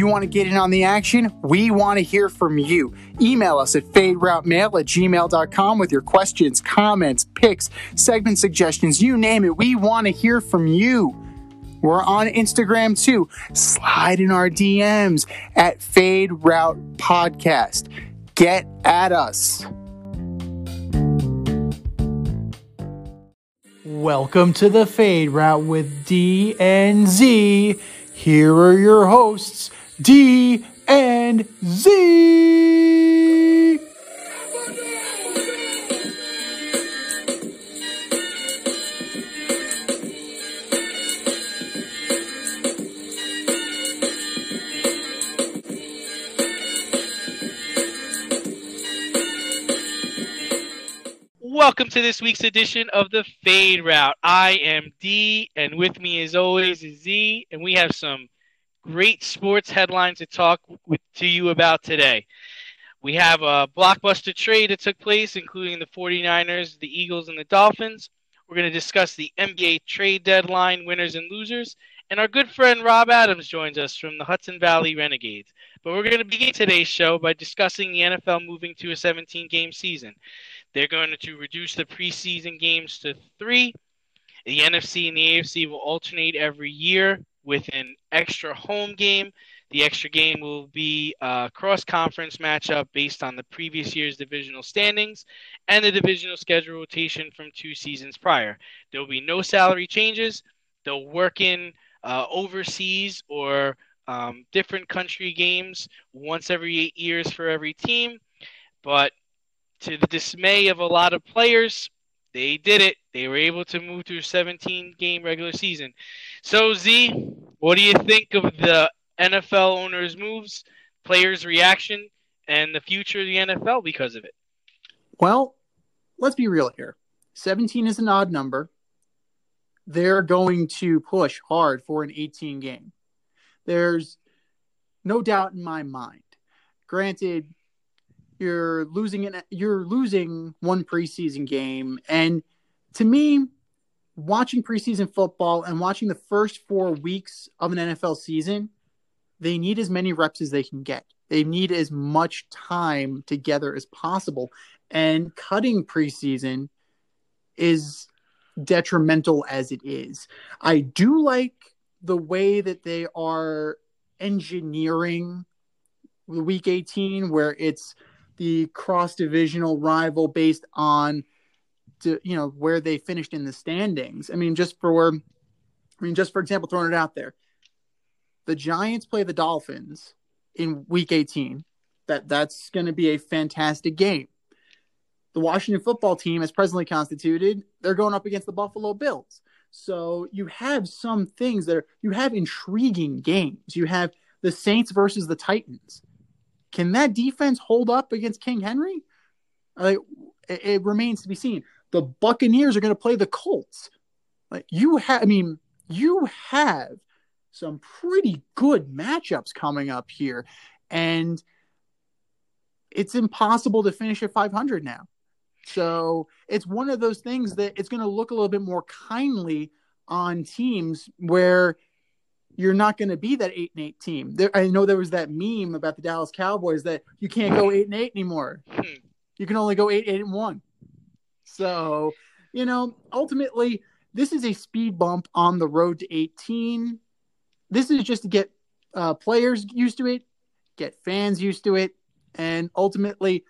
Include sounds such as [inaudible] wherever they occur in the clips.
you want to get in on the action, we want to hear from you. Email us at faderoutemail at gmail.com with your questions, comments, picks, segment suggestions, you name it. We want to hear from you. We're on Instagram too. Slide in our DMs at Fade Route Podcast. Get at us. Welcome to the Fade Route with D and Z. Here are your hosts, D and Z. Welcome to this week's edition of the Fade Route. I am D, and with me, as always, is Z, and we have some great sports headlines to talk with, to you about today. We have a blockbuster trade that took place, including the 49ers, the Eagles, and the Dolphins. We're going to discuss the NBA trade deadline winners and losers. And our good friend Rob Adams joins us from the Hudson Valley Renegades. But we're going to begin today's show by discussing the NFL moving to a 17 game season. They're going to reduce the preseason games to three. The NFC and the AFC will alternate every year with an extra home game. The extra game will be a cross conference matchup based on the previous year's divisional standings and the divisional schedule rotation from two seasons prior. There will be no salary changes. They'll work in uh, overseas or um, different country games once every eight years for every team. But to the dismay of a lot of players, they did it. They were able to move to a 17 game regular season. So, Z, what do you think of the NFL owners' moves, players' reaction, and the future of the NFL because of it? Well, let's be real here 17 is an odd number. They're going to push hard for an 18 game. There's no doubt in my mind. Granted, you're losing it you're losing one preseason game and to me watching preseason football and watching the first 4 weeks of an NFL season they need as many reps as they can get. They need as much time together as possible. And cutting preseason is detrimental as it is. I do like the way that they are engineering week 18 where it's the cross divisional rival based on to, you know where they finished in the standings. I mean, just for I mean, just for example, throwing it out there, the Giants play the Dolphins in Week 18. That that's going to be a fantastic game. The Washington football team, as presently constituted, they're going up against the Buffalo Bills. So you have some things that are you have intriguing games. You have the Saints versus the Titans. Can that defense hold up against King Henry? Like, it, it remains to be seen. The Buccaneers are going to play the Colts. Like you have, I mean, you have some pretty good matchups coming up here, and it's impossible to finish at 500 now. So it's one of those things that it's going to look a little bit more kindly on teams where you're not going to be that eight and eight team. There, I know there was that meme about the Dallas Cowboys that you can't go eight and eight anymore. Hmm. You can only go eight, eight and one. So, you know, ultimately, this is a speed bump on the road to 18. This is just to get uh, players used to it, get fans used to it, and ultimately,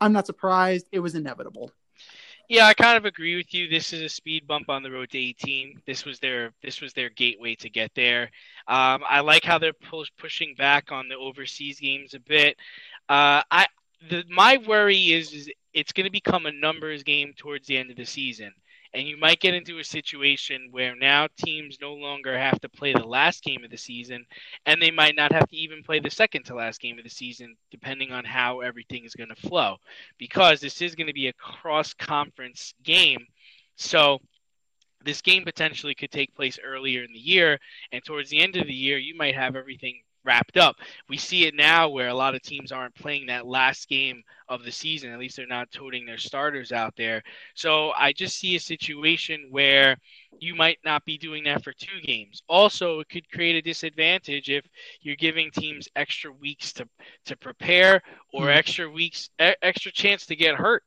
I'm not surprised. It was inevitable. Yeah, I kind of agree with you. This is a speed bump on the road to 18. This was their this was their gateway to get there. Um, I like how they're push, pushing back on the overseas games a bit. Uh, I the, my worry is, is it's going to become a numbers game towards the end of the season. And you might get into a situation where now teams no longer have to play the last game of the season and they might not have to even play the second to last game of the season depending on how everything is going to flow. Because this is going to be a cross conference game. So this game potentially could take place earlier in the year and towards the end of the year you might have everything wrapped up. We see it now where a lot of teams aren't playing that last game of the season. At least they're not toting their starters out there. So I just see a situation where you might not be doing that for two games. Also, it could create a disadvantage if you're giving teams extra weeks to to prepare or mm-hmm. extra weeks extra chance to get hurt.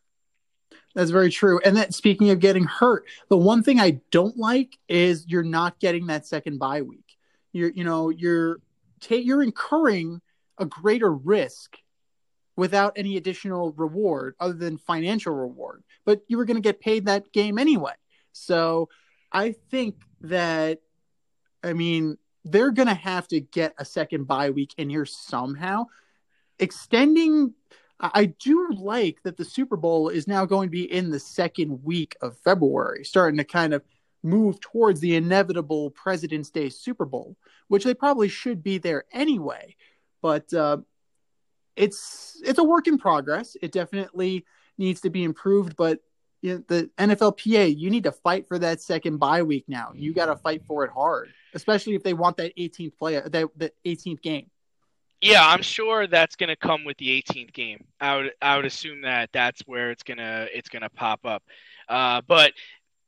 That's very true. And that speaking of getting hurt, the one thing I don't like is you're not getting that second bye week. You're you know, you're you're incurring a greater risk without any additional reward other than financial reward. But you were going to get paid that game anyway. So I think that, I mean, they're going to have to get a second bye week in here somehow. Extending, I do like that the Super Bowl is now going to be in the second week of February, starting to kind of move towards the inevitable President's Day Super Bowl, which they probably should be there anyway. But uh, it's it's a work in progress. It definitely needs to be improved, but you know, the NFLPA, you need to fight for that second bye week now. You got to fight for it hard, especially if they want that 18th play, that, that 18th game. Yeah, I'm sure that's going to come with the 18th game. I would I would assume that that's where it's gonna it's gonna pop up. Uh, but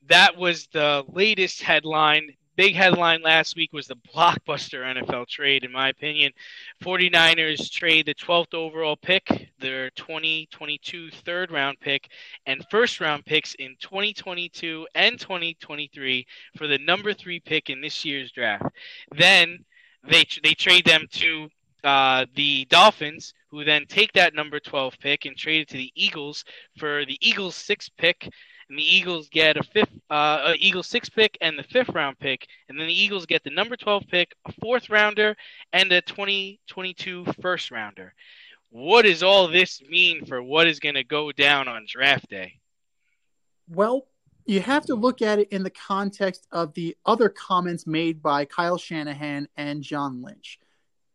that was the latest headline. Big headline last week was the blockbuster NFL trade, in my opinion. 49ers trade the 12th overall pick, their 2022 third round pick, and first round picks in 2022 and 2023 for the number three pick in this year's draft. Then they, they trade them to uh, the Dolphins, who then take that number 12 pick and trade it to the Eagles for the Eagles' sixth pick and the Eagles get a fifth, uh, Eagles six pick and the fifth round pick, and then the Eagles get the number twelve pick, a fourth rounder, and a 2022 first rounder. What does all this mean for what is going to go down on draft day? Well, you have to look at it in the context of the other comments made by Kyle Shanahan and John Lynch.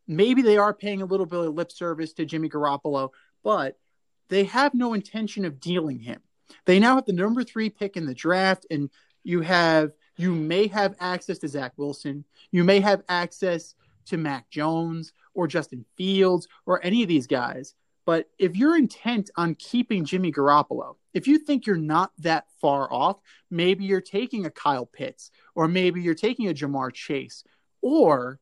Maybe they are paying a little bit of lip service to Jimmy Garoppolo, but they have no intention of dealing him. They now have the number three pick in the draft, and you have you may have access to Zach Wilson, you may have access to Mac Jones or Justin Fields or any of these guys. But if you're intent on keeping Jimmy Garoppolo, if you think you're not that far off, maybe you're taking a Kyle Pitts or maybe you're taking a Ja'Marr Chase or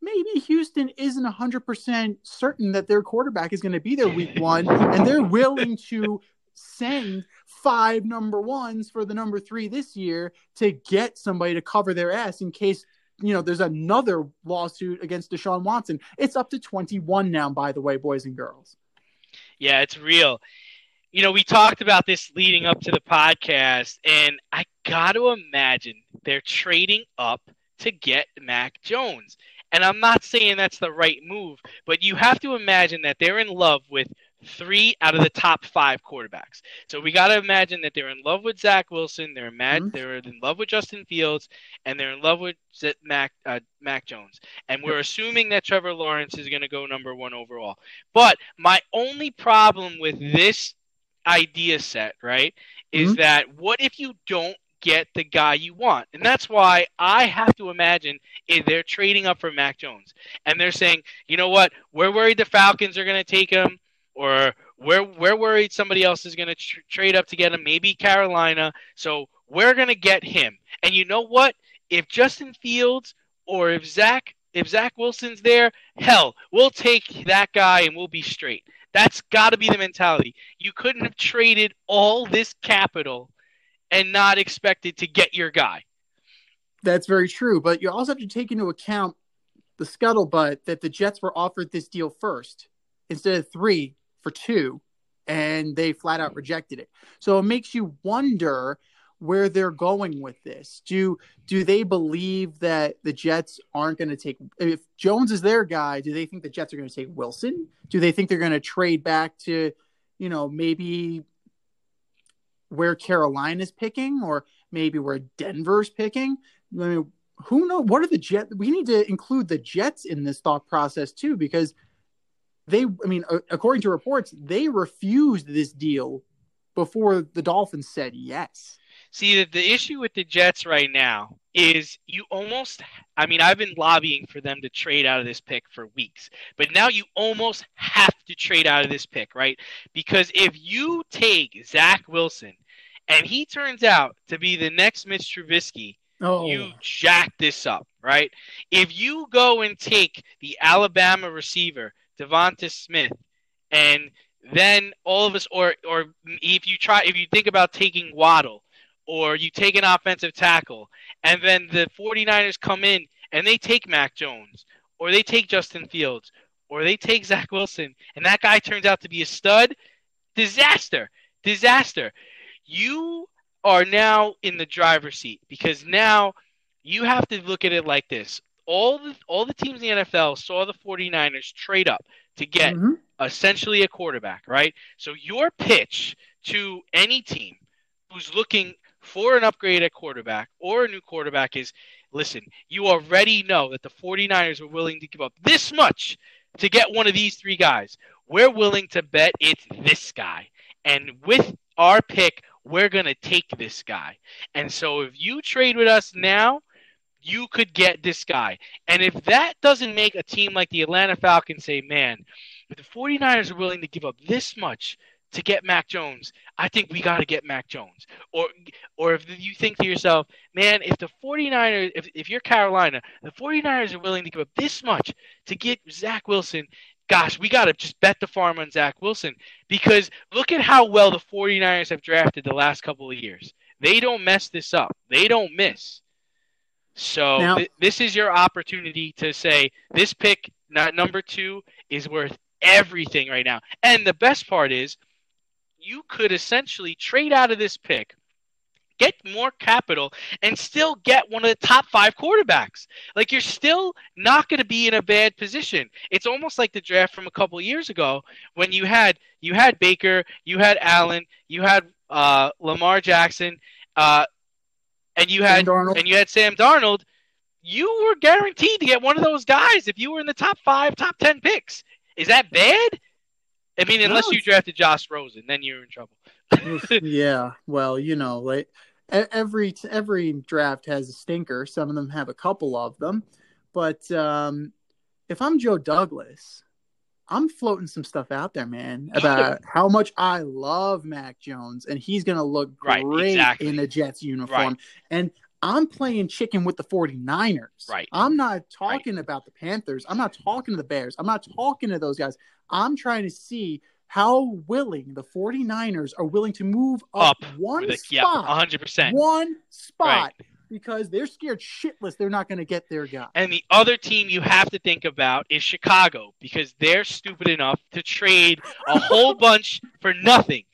maybe Houston isn't 100% certain that their quarterback is going to be there week one and they're willing to send five number ones for the number three this year to get somebody to cover their ass in case you know there's another lawsuit against Deshaun Watson. It's up to 21 now, by the way, boys and girls. Yeah, it's real. You know, we talked about this leading up to the podcast, and I got to imagine they're trading up to get Mac Jones. And I'm not saying that's the right move, but you have to imagine that they're in love with three out of the top five quarterbacks. So we got to imagine that they're in love with Zach Wilson, they're mad, mm-hmm. they're in love with Justin Fields, and they're in love with Mac uh, Mac Jones. And we're assuming that Trevor Lawrence is going to go number one overall. But my only problem with this idea set, right, is mm-hmm. that what if you don't get the guy you want. And that's why I have to imagine if they're trading up for Mac Jones. And they're saying, you know what? We're worried the Falcons are going to take him or we're we're worried somebody else is going to tr- trade up to get him, maybe Carolina. So we're going to get him. And you know what? If Justin Fields or if Zach if Zach Wilson's there, hell, we'll take that guy and we'll be straight. That's got to be the mentality. You couldn't have traded all this capital and not expected to get your guy. That's very true, but you also have to take into account the scuttlebutt that the Jets were offered this deal first instead of three for two, and they flat out mm. rejected it. So it makes you wonder where they're going with this. Do do they believe that the Jets aren't going to take if Jones is their guy, do they think the Jets are going to take Wilson? Do they think they're going to trade back to, you know, maybe where Carolina's picking or maybe where Denver's picking? I mean, who knows? What are the Jets? We need to include the Jets in this thought process too, because they i mean according to reports they refused this deal before the dolphins said yes See, the, the issue with the Jets right now is you almost, I mean, I've been lobbying for them to trade out of this pick for weeks, but now you almost have to trade out of this pick, right? Because if you take Zach Wilson and he turns out to be the next Mitch Trubisky, Oh, you jack this up, right? If you go and take the Alabama receiver, Devonta Smith, and then all of us, or or if you try, if you think about taking Waddle, or you take an offensive tackle, and then the 49ers come in and they take Mac Jones, or they take Justin Fields, or they take Zach Wilson, and that guy turns out to be a stud, disaster, disaster. You are now in the driver's seat because now you have to look at it like this. All the all the teams in the NFL saw the 49ers trade up to get mhm. essentially a quarterback, right? So your pitch to any team who's looking for an upgrade at quarterback or a new quarterback is listen, you already know that the 49ers are willing to give up this much to get one of these three guys. We're willing to bet it's this guy. And with our pick, we're going to take this guy. And so if you trade with us now, you could get this guy. And if that doesn't make a team like the Atlanta Falcons say, man, if the 49ers are willing to give up this much to get Mac Jones, I think we got to get Mac Jones. Or or if you think to yourself, man, if the 49ers, if, if you're Carolina, the 49ers are willing to give up this much to get Zach Wilson, gosh, we got to just bet the farm on Zach Wilson because look at how well the 49ers have drafted the last couple of years. They don't mess this up. They don't miss. So Now- th- this is your opportunity to say this pick, not number two, is worth everything right now. And the best part is, you could essentially trade out of this pick, get more capital, and still get one of the top five quarterbacks. Like you're still not going to be in a bad position. It's almost like the draft from a couple years ago when you had you had Baker, you had Allen, you had uh, Lamar Jackson, uh, and you had Sam Darnold. and you had Sam Darnold. You were guaranteed to get one of those guys if you were in the top five, top ten picks. Is that bad? I mean, No, unless you drafted Josh Rosen, then you're in trouble. [laughs] yeah, well, you know, like every every draft has a stinker. Some of them have a couple of them, but um, if I'm Joe Douglas, I'm floating some stuff out there, man, about how much I love Mac Jones, and he's gonna look Right, great exactly. in a Jets uniform. Right. And I'm playing chicken with the 49ers. Right. I'm not talking about the Panthers. I'm not talking to the Bears. I'm not talking to those guys. I'm trying to see how willing the 49ers are willing to move up, Up one yeah, spot. hundred percent. One spot because they're scared shitless they're not going to get their guy. And the other team you have to think about is Chicago because they're stupid enough to trade a whole [laughs] bunch for nothing.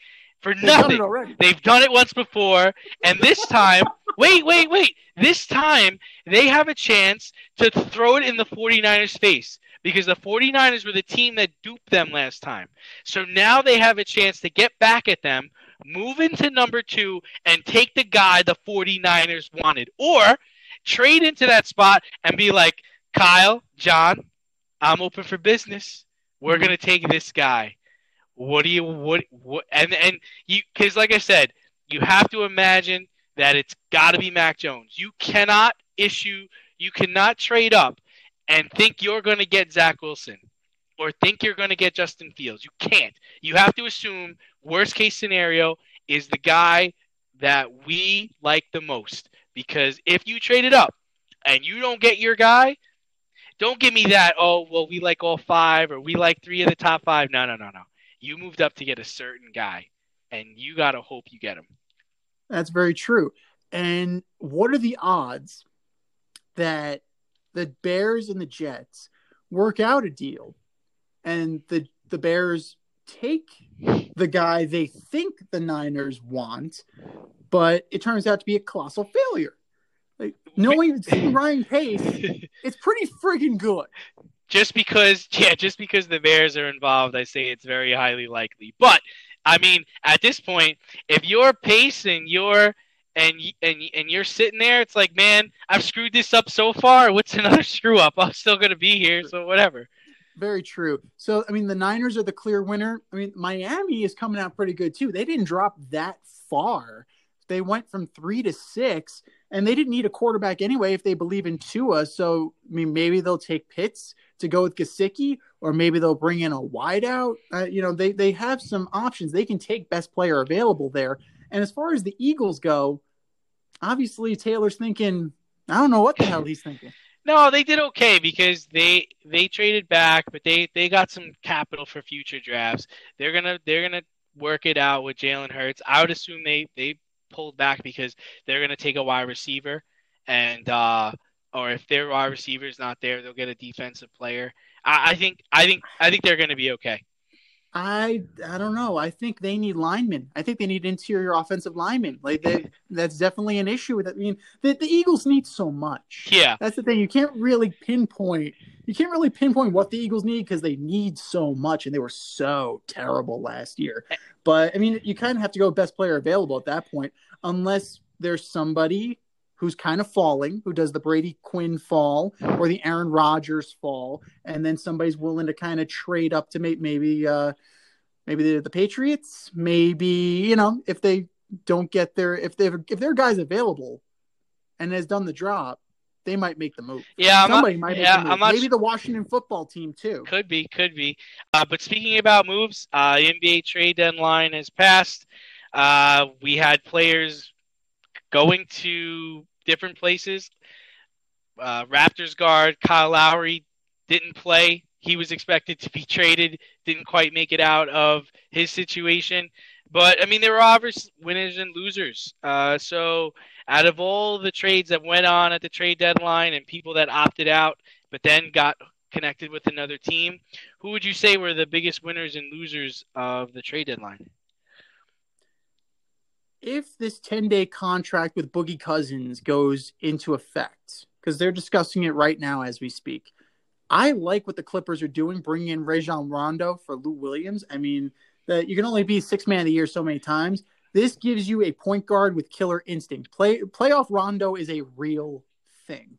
For They've done nothing. already. They've done it once before, and this time, wait, wait, wait. This time, they have a chance to throw it in the 49ers' face because the 49ers were the team that duped them last time. So now they have a chance to get back at them, move into number two, and take the guy the 49ers wanted. Or trade into that spot and be like, Kyle, John, I'm open for business. We're mm-hmm. going to take this guy. What do you, what, what, and, and you, because like I said, you have to imagine that it's got to be Mac Jones. You cannot issue, you cannot trade up and think you're going to get Zach Wilson or think you're going to get Justin Fields. You can't. You have to assume worst case scenario is the guy that we like the most. Because if you trade it up and you don't get your guy, don't give me that. Oh, well, we like all five or we like three of the top five. No, no, no, no. You moved up to get a certain guy, and you got to hope you get him. That's very true. And what are the odds that the Bears and the Jets work out a deal and the the Bears take the guy they think the Niners want, but it turns out to be a colossal failure. Like knowing Ryan Pace, [laughs] it's pretty friggin' good. just because yeah just because the bears are involved i say it's very highly likely. But i mean at this point if you're pacing you're and and and you're sitting there it's like man i've screwed this up so far. What's another [laughs] screw up? I'm still to be here so whatever Very true. So, I mean, the Niners are the clear winner. I mean, Miami is coming out pretty good too. They didn't drop that far They went from three to six, and they didn't need a quarterback anyway if they believe in Tua. So, I mean, maybe they'll take Pitts to go with Gesicki, or maybe they'll bring in a wideout. Uh, you know, they they have some options. They can take best player available there. And as far as the Eagles go, obviously Taylor's thinking, I don't know what the hell he's thinking. No, they did okay because they they traded back, but they they got some capital for future drafts. They're gonna they're gonna work it out with Jalen Hurts. I would assume they they pulled back because they're gonna take a wide receiver, and uh, or if their wide receiver is not there, they'll get a defensive player. I, I think I think I think they're gonna be okay. I I don't know. I think they need linemen. I think they need interior offensive linemen. Like they, that's definitely an issue with it. I mean, the, the Eagles need so much. Yeah, that's the thing. You can't really pinpoint. You can't really pinpoint what the Eagles need because they need so much, and they were so terrible last year. Eh. But I mean, you kind of have to go best player available at that point, unless there's somebody who's kind of falling, who does the Brady Quinn fall or the Aaron Rodgers fall, and then somebody's willing to kind of trade up to make maybe uh, maybe the, the Patriots, maybe you know if they don't get their if they if their guy's available and has done the job, they might make the move. Yeah, somebody not, might yeah, the move. Maybe the Washington football team too. Could be, could be. Uh, but speaking about moves, uh, NBA trade deadline has passed. Uh, we had players going to different places. Uh, Raptors guard Kyle Lowry didn't play. He was expected to be [laughs] traded, didn't quite make it out of his situation. But I mean, there were obvious winners and losers. Uh, so, out of all the trades that went on at the trade deadline and people that opted out, but then got connected with another team, who would you say were the biggest winners and losers of the trade deadline? If this 10 day contract with Boogie Cousins goes into effect, because they're discussing it right now as we speak, I like what the Clippers are doing, bringing in Rajon Rondo for Lou Williams. I mean, you can only be six man of the year so many times. This gives you a point guard with killer instinct. Play playoff Rondo is a real thing.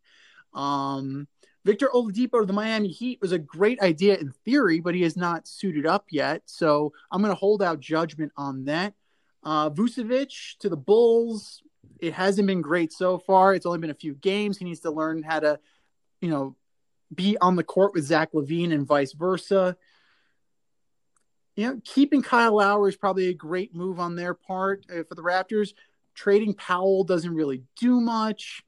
Um, Victor Oladipo of the Miami Heat was a great idea in theory, but he has not suited up yet. So I'm going to hold out judgment on that. Uh, Vucevic to the Bulls. It hasn't been great so far. It's only been a few games. He needs to learn how to, you know, be on the court with Zach LaVine and vice versa. You know, keeping Kyle Lowry is probably a great move on their part uh, for the Raptors. Trading Powell doesn't really do much.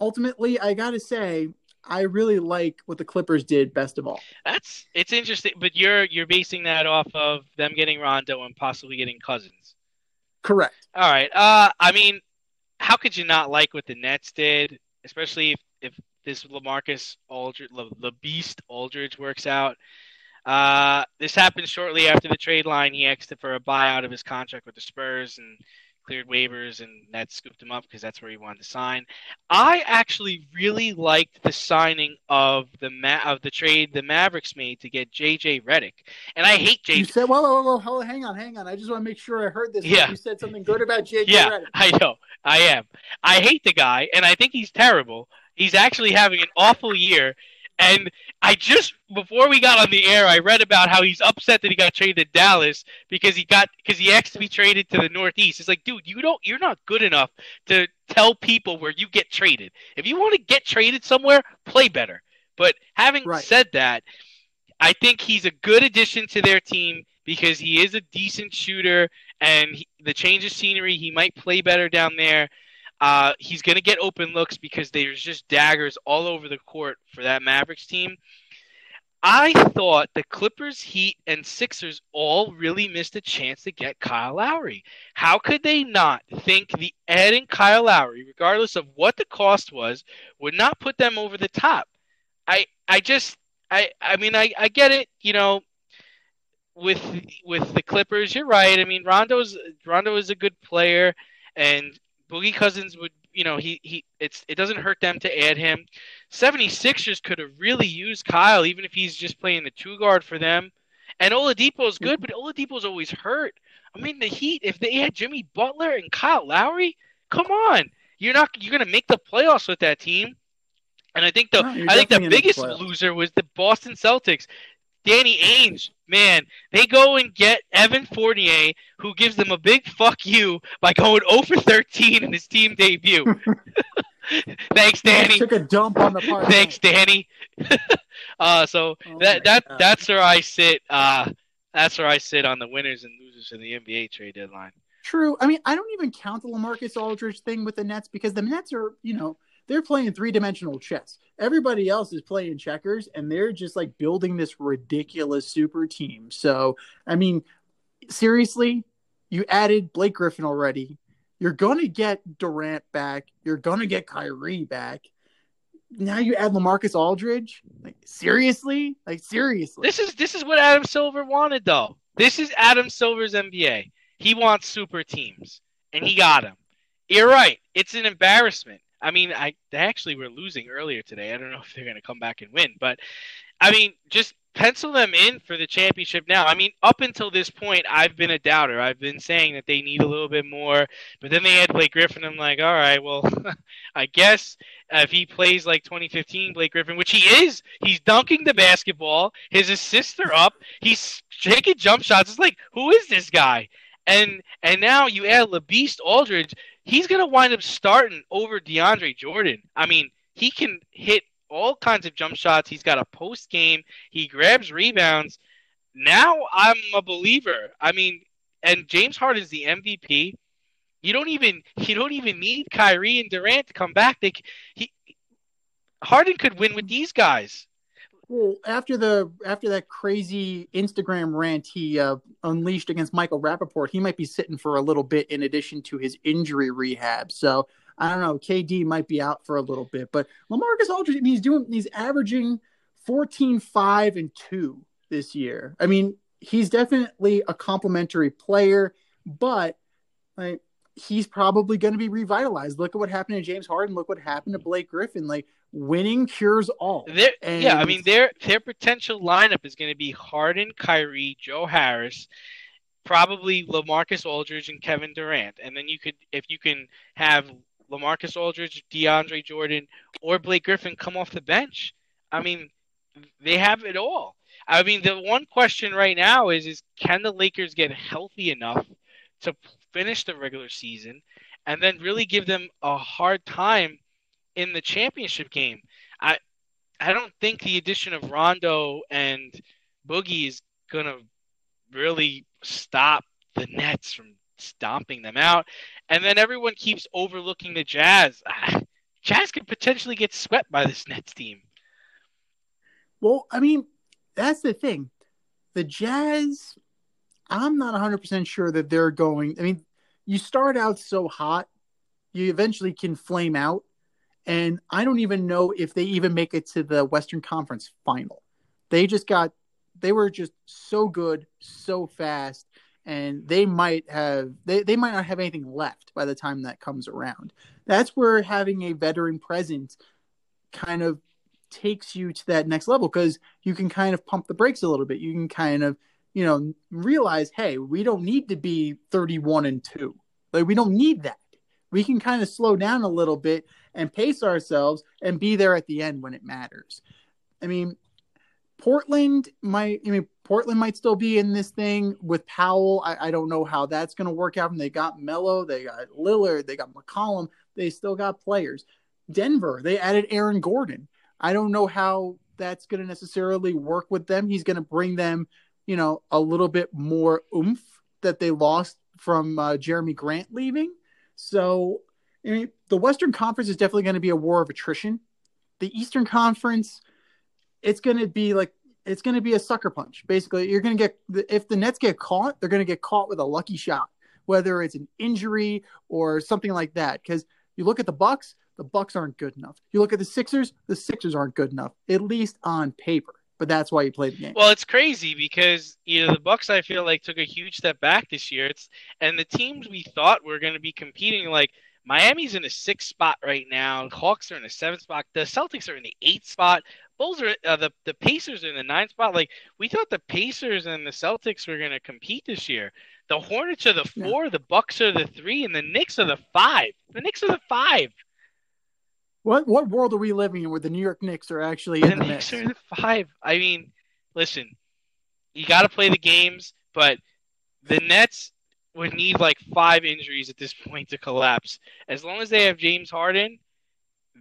Ultimately, I got to say, I really like what the Clippers did best of all. That's it's interesting, but you're you're basing that off of them getting Rondo and possibly getting Cousins. Correct. All right. Uh, I mean, how could you not like what the Nets did, especially if, if this LaMarcus Aldridge, the Beast Aldridge works out? Uh, this happened shortly after the trade line. He asked for a buyout of his contract with the Spurs, and cleared waivers and Nets scooped him up because that's where he wanted to sign. I actually really liked the signing of the Ma- of the trade the Mavericks made to get JJ Redick, and I hate JJ. You said, "Well, whoa, whoa, whoa, hang on, hang on. I just want to make sure I heard this. Yeah, you said something good about JJ yeah, Redick. I know, I am. I hate the guy, and I think he's terrible. He's actually having an awful year, and I just before we got on the air, I read about how he's upset that he got traded to Dallas because he got because he asked to be traded to the Northeast. It's like, dude, you don't you're not good enough to tell people where you get traded. If you want to get traded somewhere, play better. But having right. said that, I think he's a good addition to their team because he is a decent shooter and he, the change of scenery, he might play better down there. Uh, he's going to get open looks because there's just daggers all over the court for that Mavericks team. I thought the Clippers, Heat, and Sixers all really missed a chance to get Kyle Lowry. How could they not think the adding Kyle Lowry, regardless of what the cost was, would not put them over the top? I I just I I mean I, I get it, you know, with with the Clippers, you're right. I mean Rondo's Rondo is a good player and Boogie Cousins would, you know, he he it's it doesn't hurt them to add him. 76ers could have really used Kyle even if he's just playing the two guard for them. And Oladipo's good, but Oladipo's always hurt. I mean, the Heat if they had Jimmy Butler and Kyle Lowry, come on. You're not you're going to make the playoffs with that team. And I think the no, I think the biggest loser was the Boston Celtics. Danny Ainge man, they go and get Evan Fournier, who gives them a big fuck you by going [laughs] 0 for 13 in his team debut. [laughs] Thanks, Danny. Took a dump on the park. Thanks, Danny. [laughs] uh, so Oh that that God. that's where I sit. Uh, that's where I sit on the winners and losers of the NBA trade deadline. True. I mean, I don't even count the LaMarcus Aldridge thing with the Nets because the Nets are, you know, they're playing three dimensional chess. Everybody else is playing checkers and they're just like building this ridiculous super team. So, I mean, seriously, you added Blake Griffin already. You're going to get Durant back. You're going to get Kyrie back. Now you add LaMarcus Aldridge? Like, seriously? Like, seriously? This is this is what Adam Silver wanted, though. This is Adam Silver's NBA. He wants super teams, and he got them. You're right. It's an embarrassment. I mean, I they actually were losing earlier today. I don't know [laughs] if they're going to come back and win, but I mean, just pencil them in for the championship now. I mean, up until this point, I've been a doubter. I've been saying that they need a little bit more, but then they had Blake Griffin. I'm like, all right, well, [laughs] I guess if he plays like 2015 Blake Griffin, which he is, he's dunking the basketball. His assists are up. He's taking jump shots. It's like, who is this guy? And and now you add LaBeast Aldridge. He's gonna wind up starting over DeAndre Jordan. I mean, he can hit all kinds of jump shots. He's got a post game. He grabs rebounds. Now I'm a believer. I mean, and James Harden is the MVP. You don't even you don't even need Kyrie and Durant to come back. They he Harden could win with these guys. Well, after the after that crazy Instagram rant he uh, unleashed against Michael Rapaport, he might be sitting for a little bit in addition to his injury rehab. So I don't know. KD might be out for a little bit, but LaMarcus Aldridge, I mean, he's doing he's averaging 14, 5, and 2 this year. I mean, he's definitely a complimentary player, but like he's probably going to be revitalized. Look at what happened to James Harden. Look what happened to Blake Griffin. Like winning cures all. And- yeah, I mean their their potential lineup is going to be Harden, Kyrie, Joe Harris, probably LaMarcus Aldridge and Kevin Durant. And then you could if you can have LaMarcus Aldridge, DeAndre Jordan, or Blake Griffin come off the bench. I mean, they have it all. I mean, the one question right now is is can the Lakers get healthy enough to finish the regular season and then really give them a hard time in the championship game? I I don't think the addition of Rondo and Boogie is gonna really stop the Nets from stomping them out. And then everyone keeps overlooking the Jazz. [sighs] Jazz could potentially get swept by this Nets team. Well, I mean, that's the thing. The Jazz, I'm not 100% sure that they're going. I mean, you start out so hot, you eventually can flame out. And I don't even know if they even make it to the Western Conference final. They just got, they were just so good, so fast, and they might have, they, they might not have anything left by the time that comes around. That's where having a veteran presence kind of takes you to that next level because you can kind of pump the brakes a little bit. You can kind of, you know, realize, hey, we don't need to be 31 and 2. Like we don't need that. We can kind of slow down a little bit and pace ourselves and be there at the end when it matters. I mean, Portland might I mean Portland might still be in this thing with Powell. I, I don't know how that's gonna work out. And they got Melo, they got Lillard, they got McCollum, they still got players. Denver, they added Aaron Gordon. I don't know how that's going to necessarily work with them. He's going to bring them, you know, a little bit more oomph that they lost from uh, Jerami Grant leaving. So, I mean, the Western Conference is definitely going to be a war of attrition. The Eastern Conference, it's going to be like it's going to be a sucker punch. Basically, you're going to get if the Nets get caught, they're going to get caught with a lucky shot, whether it's an injury or something like that. Because you look at the Bucks, the Bucks aren't good enough. You look at the Sixers, the Sixers aren't good enough, at least on paper. But that's why you play the game. Well, it's crazy because you know the Bucks. I feel like took a huge step back this year. It's and the teams we thought were going to be competing, like Miami's in a sixth spot right now. Hawks are in a seventh spot. The Celtics are in the eighth spot. Bulls are uh, the the Pacers are in the ninth spot. Like we thought the Pacers and the Celtics were going to compete this year. The Hornets are the four, the Bucks are the three, and the Knicks are the five. The Knicks are the five. What what world are we living in where the New York Knicks are actually The in the Knicks mix? are the five. I mean, listen, you got to play the games, but the Nets would need like five injuries at this [laughs] point to collapse. As long as they have James Harden,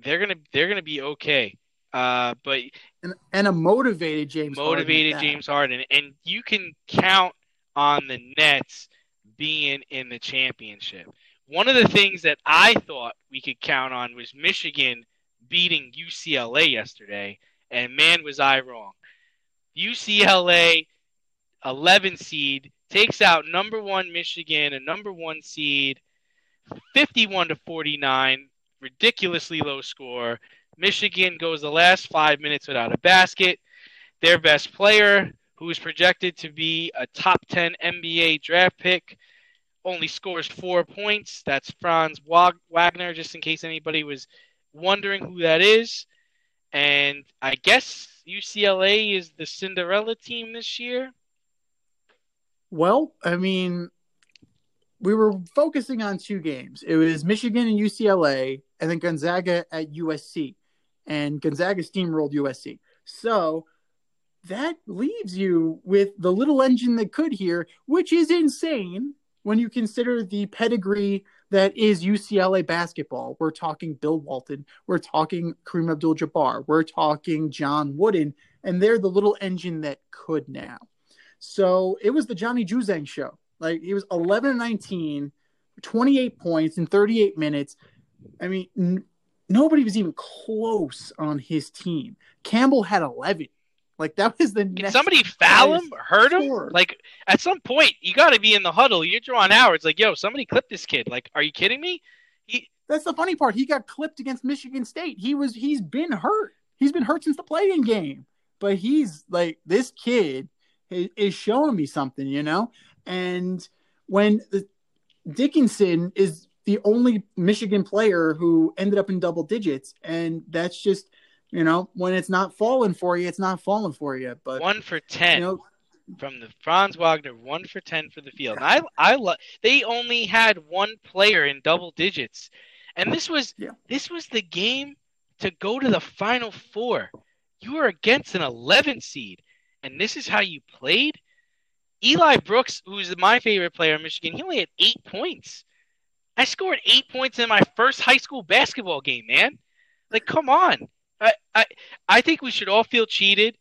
they're gonna they're gonna be okay. Uh, but and, and a motivated James motivated Harden James Harden, and you can count on the Nets being in the championship. One of the things that I thought we could count on was Michigan beating UCLA yesterday, and man, was I wrong. UCLA, 11 seed, takes out number one Michigan, a number one seed, 51 to 49, ridiculously low score. Michigan goes the last five minutes without a basket. Their best player, who is projected to be a top 10 NBA draft pick, only scores four points. That's Franz Wagner, just in case anybody was wondering who that is. And I guess UCLA is the Cinderella team this year. Well, I mean, we were focusing on two games. It was Michigan and UCLA, and then Gonzaga at USC. And Gonzaga steamrolled USC. So that leaves you with the little engine that could here, which is insane when you consider the pedigree that is UCLA basketball. We're talking Bill Walton, we're talking Kareem Abdul Jabbar, we're talking John Wooden, and they're the little engine that could now. So it was the Johnny Juzang show. Like he was 11 and 19, 28 points in 38 minutes. I mean, n- nobody was even close on his team. Campbell had 11. Like that was the Did somebody foul him, hurt him? Like at some point, you got to be in the huddle. You're drawing hours. Like, yo, somebody clip this kid. Like, are you kidding me? He. That's the funny part. He got clipped against Michigan State. He was. He's been hurt. He's been hurt since the playing game. But he's like this kid is, showing me something, you know. And when the, Dickinson is the only Michigan player who ended up in double digits, and that's just you know, when it's not falling for you, it's not falling for you. But one for ten. You know, from the Franz Wagner, one for ten for the field. And I I love they only had one player in double digits. And this was yeah. this was the game to go to the final four. You were against an eleven seed, and this is how you played? Eli Brooks, who's my favorite player in Michigan, he only had eight points. I scored eight points in my first high school basketball game, man. Like, come on. I, I, I think we should all feel cheated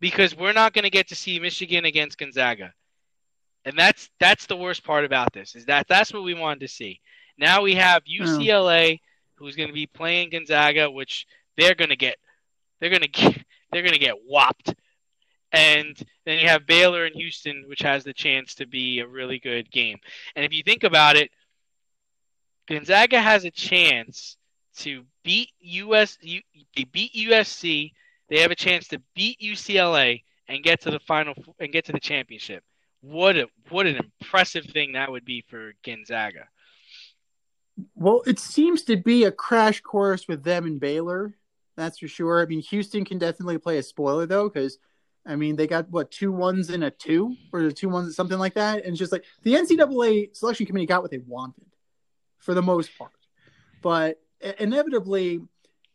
because we're not going to get to see Michigan against Gonzaga, and that's that's the worst part about this is that that's what we wanted to see. Now we have hmm. UCLA, who's going to be playing Gonzaga, which they're going to get, they're going [laughs] to get, they're going to get whopped, and then you have Baylor and Houston, which has the chance to be a really good game. And if you think about it, Gonzaga has a chance to beat US. They beat USC. They have a chance to beat UCLA and get to the final and get to the championship. What a what an impressive thing that would be for Gonzaga. Well, it seems to be a crash course with them and Baylor. That's for sure. I mean, Houston can definitely play a spoiler though, because I mean they got what two ones and a two, or two ones, something like that. And it's just like the NCAA selection committee got what they wanted for the most part. But inevitably,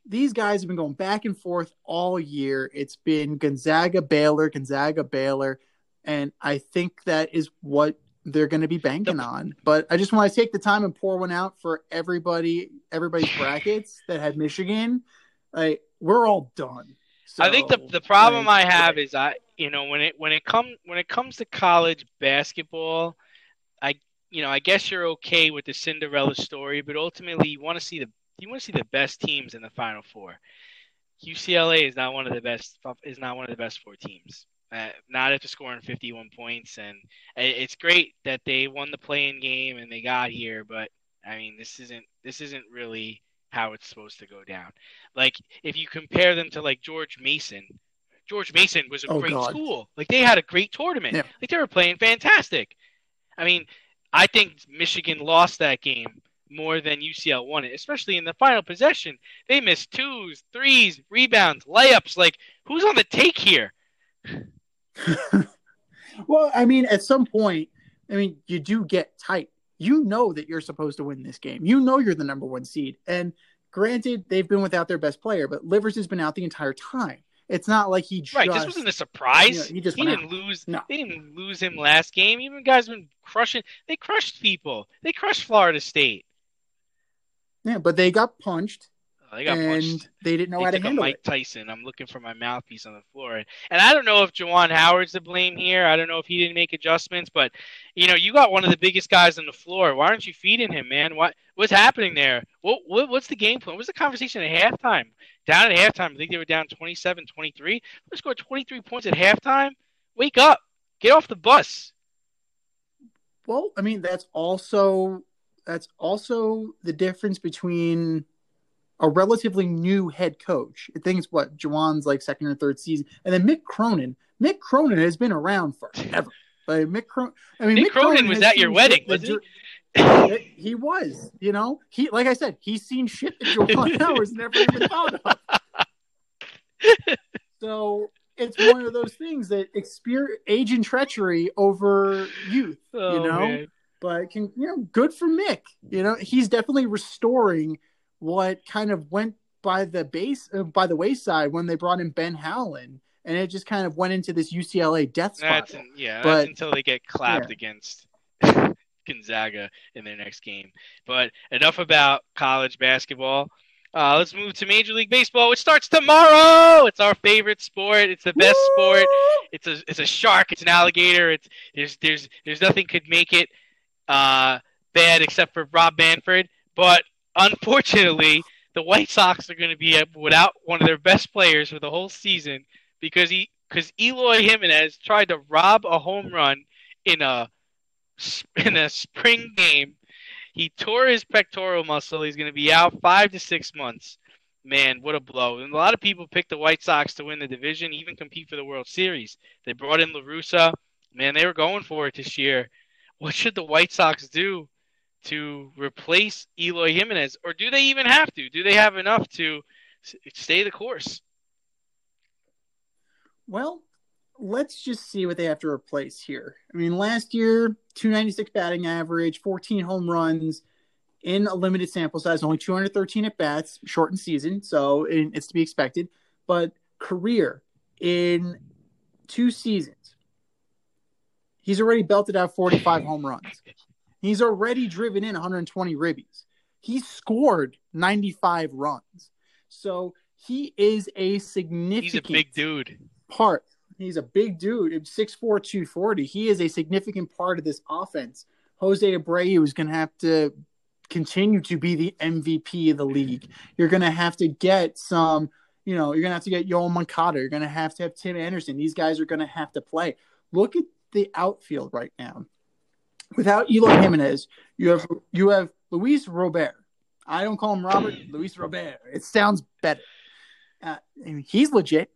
these guys have been going back and forth all year. It's been Gonzaga, Baylor, Gonzaga, Baylor, and I think that is what they're going to be banking on. But I just want to take the time and pour one out for everybody, everybody's brackets that had Michigan. Like we're all done. So, I think the the problem I have is I you know when it when it comes when it comes to college basketball, I you know I guess you're okay with the Cinderella story, but ultimately you want to see the you want to see the best teams in the Final Four. UCLA is not one of the best is not one of the best four teams. Uh, not after scoring 51 points, and it's great that they won the playing game and they got here. But I mean, this isn't this isn't really how it's supposed to go down. Like if you compare them to like George Mason, George Mason was a oh, great God. school. Like they had a great tournament. Yeah. Like they were playing fantastic. I mean, I think Michigan lost that game more than UCL won it, especially in the final possession. They missed twos, threes, rebounds, layups. Like, who's on the take here? [laughs] well, I mean, at some point, I mean, you do get tight. You know that you're supposed to win this game. You know you're the number one seed. And granted, they've been without their best player, but Livers has been out the entire time. It's not like he just, right. This wasn't a surprise. you know, he just he didn't lose. No. They didn't lose him last game. Even guys been crushing. They crushed people. They crushed Florida State. yeah, but they got punched Oh, they got and punched. they didn't know They how to handle Mike it. Tyson. I'm looking for my mouthpiece on the floor, and I don't know if Juwan Howard's to blame here. I don't know if he didn't make adjustments, but you know, you got one of the biggest guys on the floor. Why aren't you feeding him, man? What what's happening there? What, what what's the game plan? What's the conversation at halftime? Down at halftime, I think they were down 27-23. They scored 23 points at halftime. Wake up, get off the bus. Well, I mean, that's also that's also the difference between a relatively new head coach. I think it's what Juwan's like second or third season, and then Mick Cronin. Mick Cronin has been around forever. [laughs] Like Mick Cronin, I mean, Mick Cronin was at your wedding, wasn't Ju- [laughs] he was, you know, he like I said, he's seen shit that Jawan [laughs] Howard's never even thought of. So it's one of those things that experience age and treachery over youth, Oh, you know. man. But can you know, good for Mick. You know, he's definitely restoring what kind of went by the base uh, by the wayside when they brought in Ben Howland, and it just kind of went into this UCLA death spiral. Yeah. But- that's until they get clapped yeah. against [laughs] Gonzaga in their next game. But enough about college basketball. Uh, let's move to Major League Baseball, which starts tomorrow. It's our favorite sport. It's the best sport. It's a it's a shark. It's an alligator. It's there's there's there's nothing could make it uh, bad except for Rob Manfred. But unfortunately, the White Sox are going to be without one of their best players for the whole season because he because Eloy Jimenez tried to rob a home run in a [laughs] in a spring game. He tore his pectoral muscle. He's going to be out five to six months. Man, what a blow! And a lot of people picked the White Sox to win the division, even compete for the World Series. They brought in La Russa. Man, they were going for it this year. What should the White Sox do to replace Eloy Jimenez, or do they even have to? Do they have enough to stay the course? Well, let's just see what they have to replace here. I mean, last year, 296 batting average, 14 home runs in a limited sample size, only 213 at bats, shortened season, so it's to be expected. But career in two seasons, he's already belted out 45 home runs. He's already driven in 120 ribbies. He scored 95 runs. So he is a significant He's a big dude. part. He's a big dude, 6'4", 240. He is a significant part of this offense. Jose Abreu is going to have to continue to be the MVP of the league. You're going to have to get some, you know, you're going to have to get Yoel Moncada. You're going to have to have Tim Anderson. These guys are going to have to play. Look at the outfield right now. Without Eloy Jimenez, you have you have Luis Robert. I don't call him Robert. Luis Robert. It sounds better. Uh, he's legit.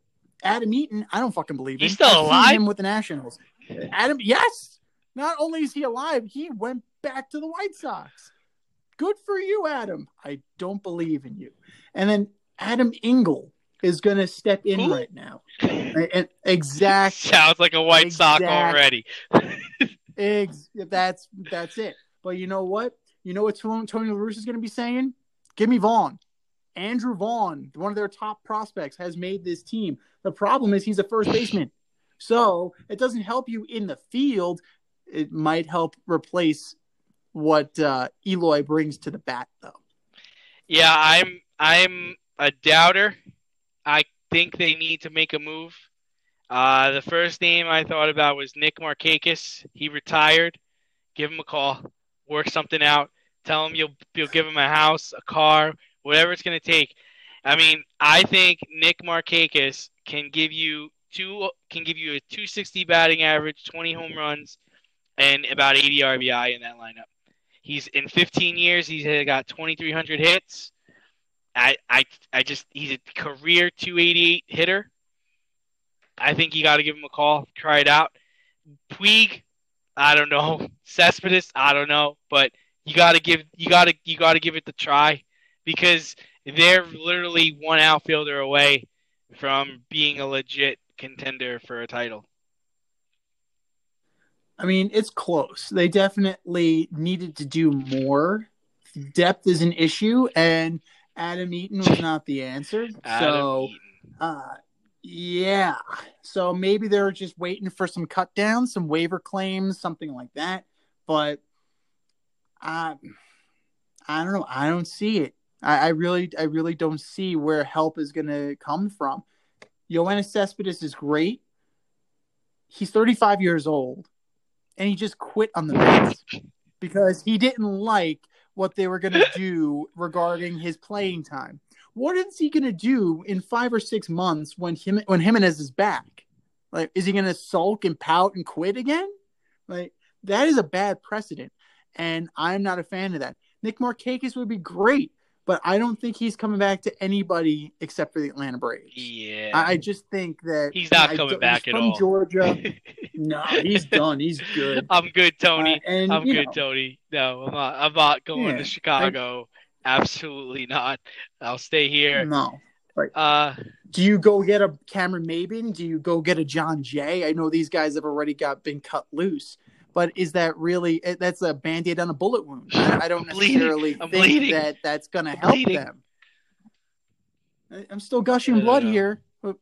Adam Eaton, I don't fucking believe him. He's still alive? Him with the Nationals. Adam, yes. Not only is he alive, he went back to the White Sox. Good for you, Adam. I don't believe in you. And then Adam Engel is going to step in Who? right now. And exact, [laughs] Sounds like a White Sox already. [laughs] ex, that's that's it. But you know what? You know what Tony, Tony La Russa is going to be saying? Give me Vaughn. Andrew Vaughn, one of their top prospects, has made this team. The problem is he's a first baseman. So it doesn't help you in the field. It might help replace what uh, Eloy brings to the bat, though. Yeah, I'm I'm a doubter. I think they need to make a move. Uh, the first name I thought about was Nick Markakis. He retired. Give him a call. Work something out. Tell him you'll you'll give him a house, a car, whatever it's going to take. I mean, I think Nick Markakis can give you two can give you a 260 batting average, 20 home runs, and about 80 RBI in that lineup. He's in 15 years. He's got 2,300 hits. I, I, I just he's a career 288 hitter. I think you got to give him a call, try it out. Puig, I don't know. [laughs] Cespedes, I don't know, but you got to give you got to you got to give it the try because they're literally one outfielder away from being a legit contender for a title. I mean, it's close. They definitely needed to do more. Depth is an issue, and Adam Eaton was not the answer. Adam so, uh, Yeah. So maybe they're just waiting for some cut downs, some waiver claims, something like that. But I, I don't know. I don't see it. I, I really, I really don't see where help is going to come from. Yoenis Cespedes is great. He's 35 years old, and he just quit on the Mets because he didn't like what they were going [laughs] to do regarding his playing time. What is he going to do in five or six months when him when Jimenez is back? Like, is he going to sulk and pout and quit again? Like, that is a bad precedent, and I'm not a fan of that. Nick Markakis would be great, but I don't think he's coming back to anybody except for the Atlanta Braves. Yeah, I, I just think that he's not I coming don't- back at from all. Georgia. [laughs] no, he's done. He's good. I'm good, Tony. Uh, and, I'm good, know, Tony. No, I'm not. I'm not going Yeah, to Chicago. Absolutely not. I'll stay here. No. Uh, Do you go get a Cameron Maybin? Do you go get a Jon Jay? I know these guys have already got been cut loose, but is that really eh, that's a band-aid on a bullet wound? I, I don't [sighs] I'm necessarily think bleeding. that that's going to help bleeding. them. I- I'm still gushing blood know. here. but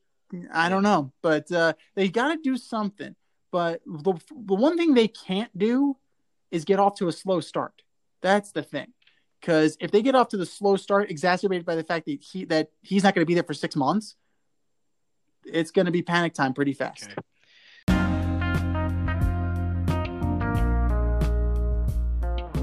I don't know, but uh, they got to do something. But the, the one thing they can't do is get off to a slow start. That's the thing. Because if they get off to the slow start, exacerbated by the fact that he that he's not going to be there for six months, it's going to be panic time pretty fast. Okay.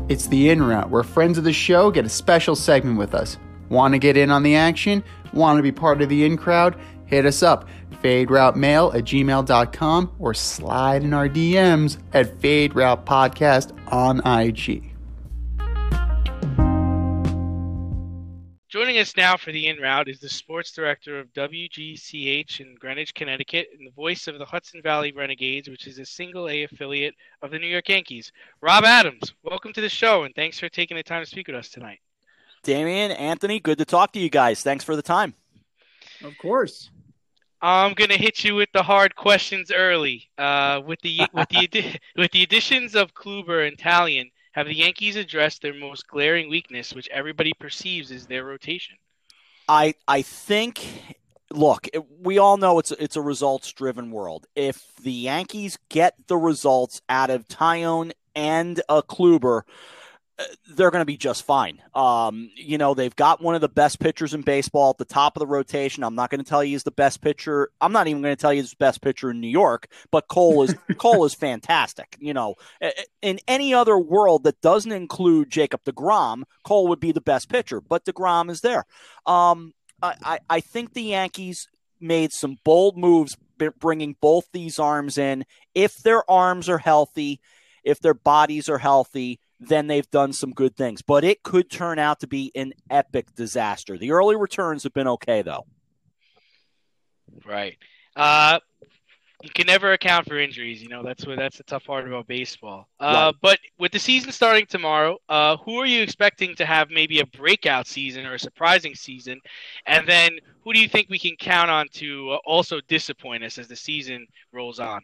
It's the in route where friends of the show get a special segment with us. Want to get in on the action? Want to be part of the in crowd? Hit us up, faderoutemail at gmail.com or slide in our DMs at Fade Route Podcast on IG. Joining us now for the in route is the sports director of WGCH in Greenwich, Connecticut, and the voice of the Hudson Valley Renegades, which is a single A affiliate of the New York Yankees. Rob Adams, welcome to the show, and thanks for taking the time to speak with us tonight. Damian, Anthony, good to talk to you guys. Thanks for the time. Of course. I'm gonna hit you with the hard questions early. Uh, with the with the [laughs] with the additions of Kluber and Taillon, have the Yankees addressed their most glaring weakness, which everybody perceives as their rotation? I I think look, we all know it's it's a results driven world. If the Yankees get the results out of Taillon and a Kluber, they're going to be just fine. Um, you know, they've got one of the best pitchers in baseball at the top of the rotation. I'm not going to tell you he's the best pitcher. I'm not even going to tell you he's the best pitcher in New York, but Cole is [laughs] Cole is fantastic. You know, in any other world that doesn't include Jacob DeGrom, Cole would be the best pitcher, but DeGrom is there. Um, I, I, I think the Yankees made some bold moves bringing both these arms in. If their arms are healthy, if their bodies are healthy, then they've done some good things. But it could turn out to be an epic disaster. The early returns have been okay, though. Right. Uh, you can never account for injuries. You know that's what that's the tough part about baseball. Uh, Right. But with the season starting tomorrow, uh, who are you expecting to have maybe a breakout season or a surprising season? And then who do you think we can count on to uh, also disappoint us as the season rolls on?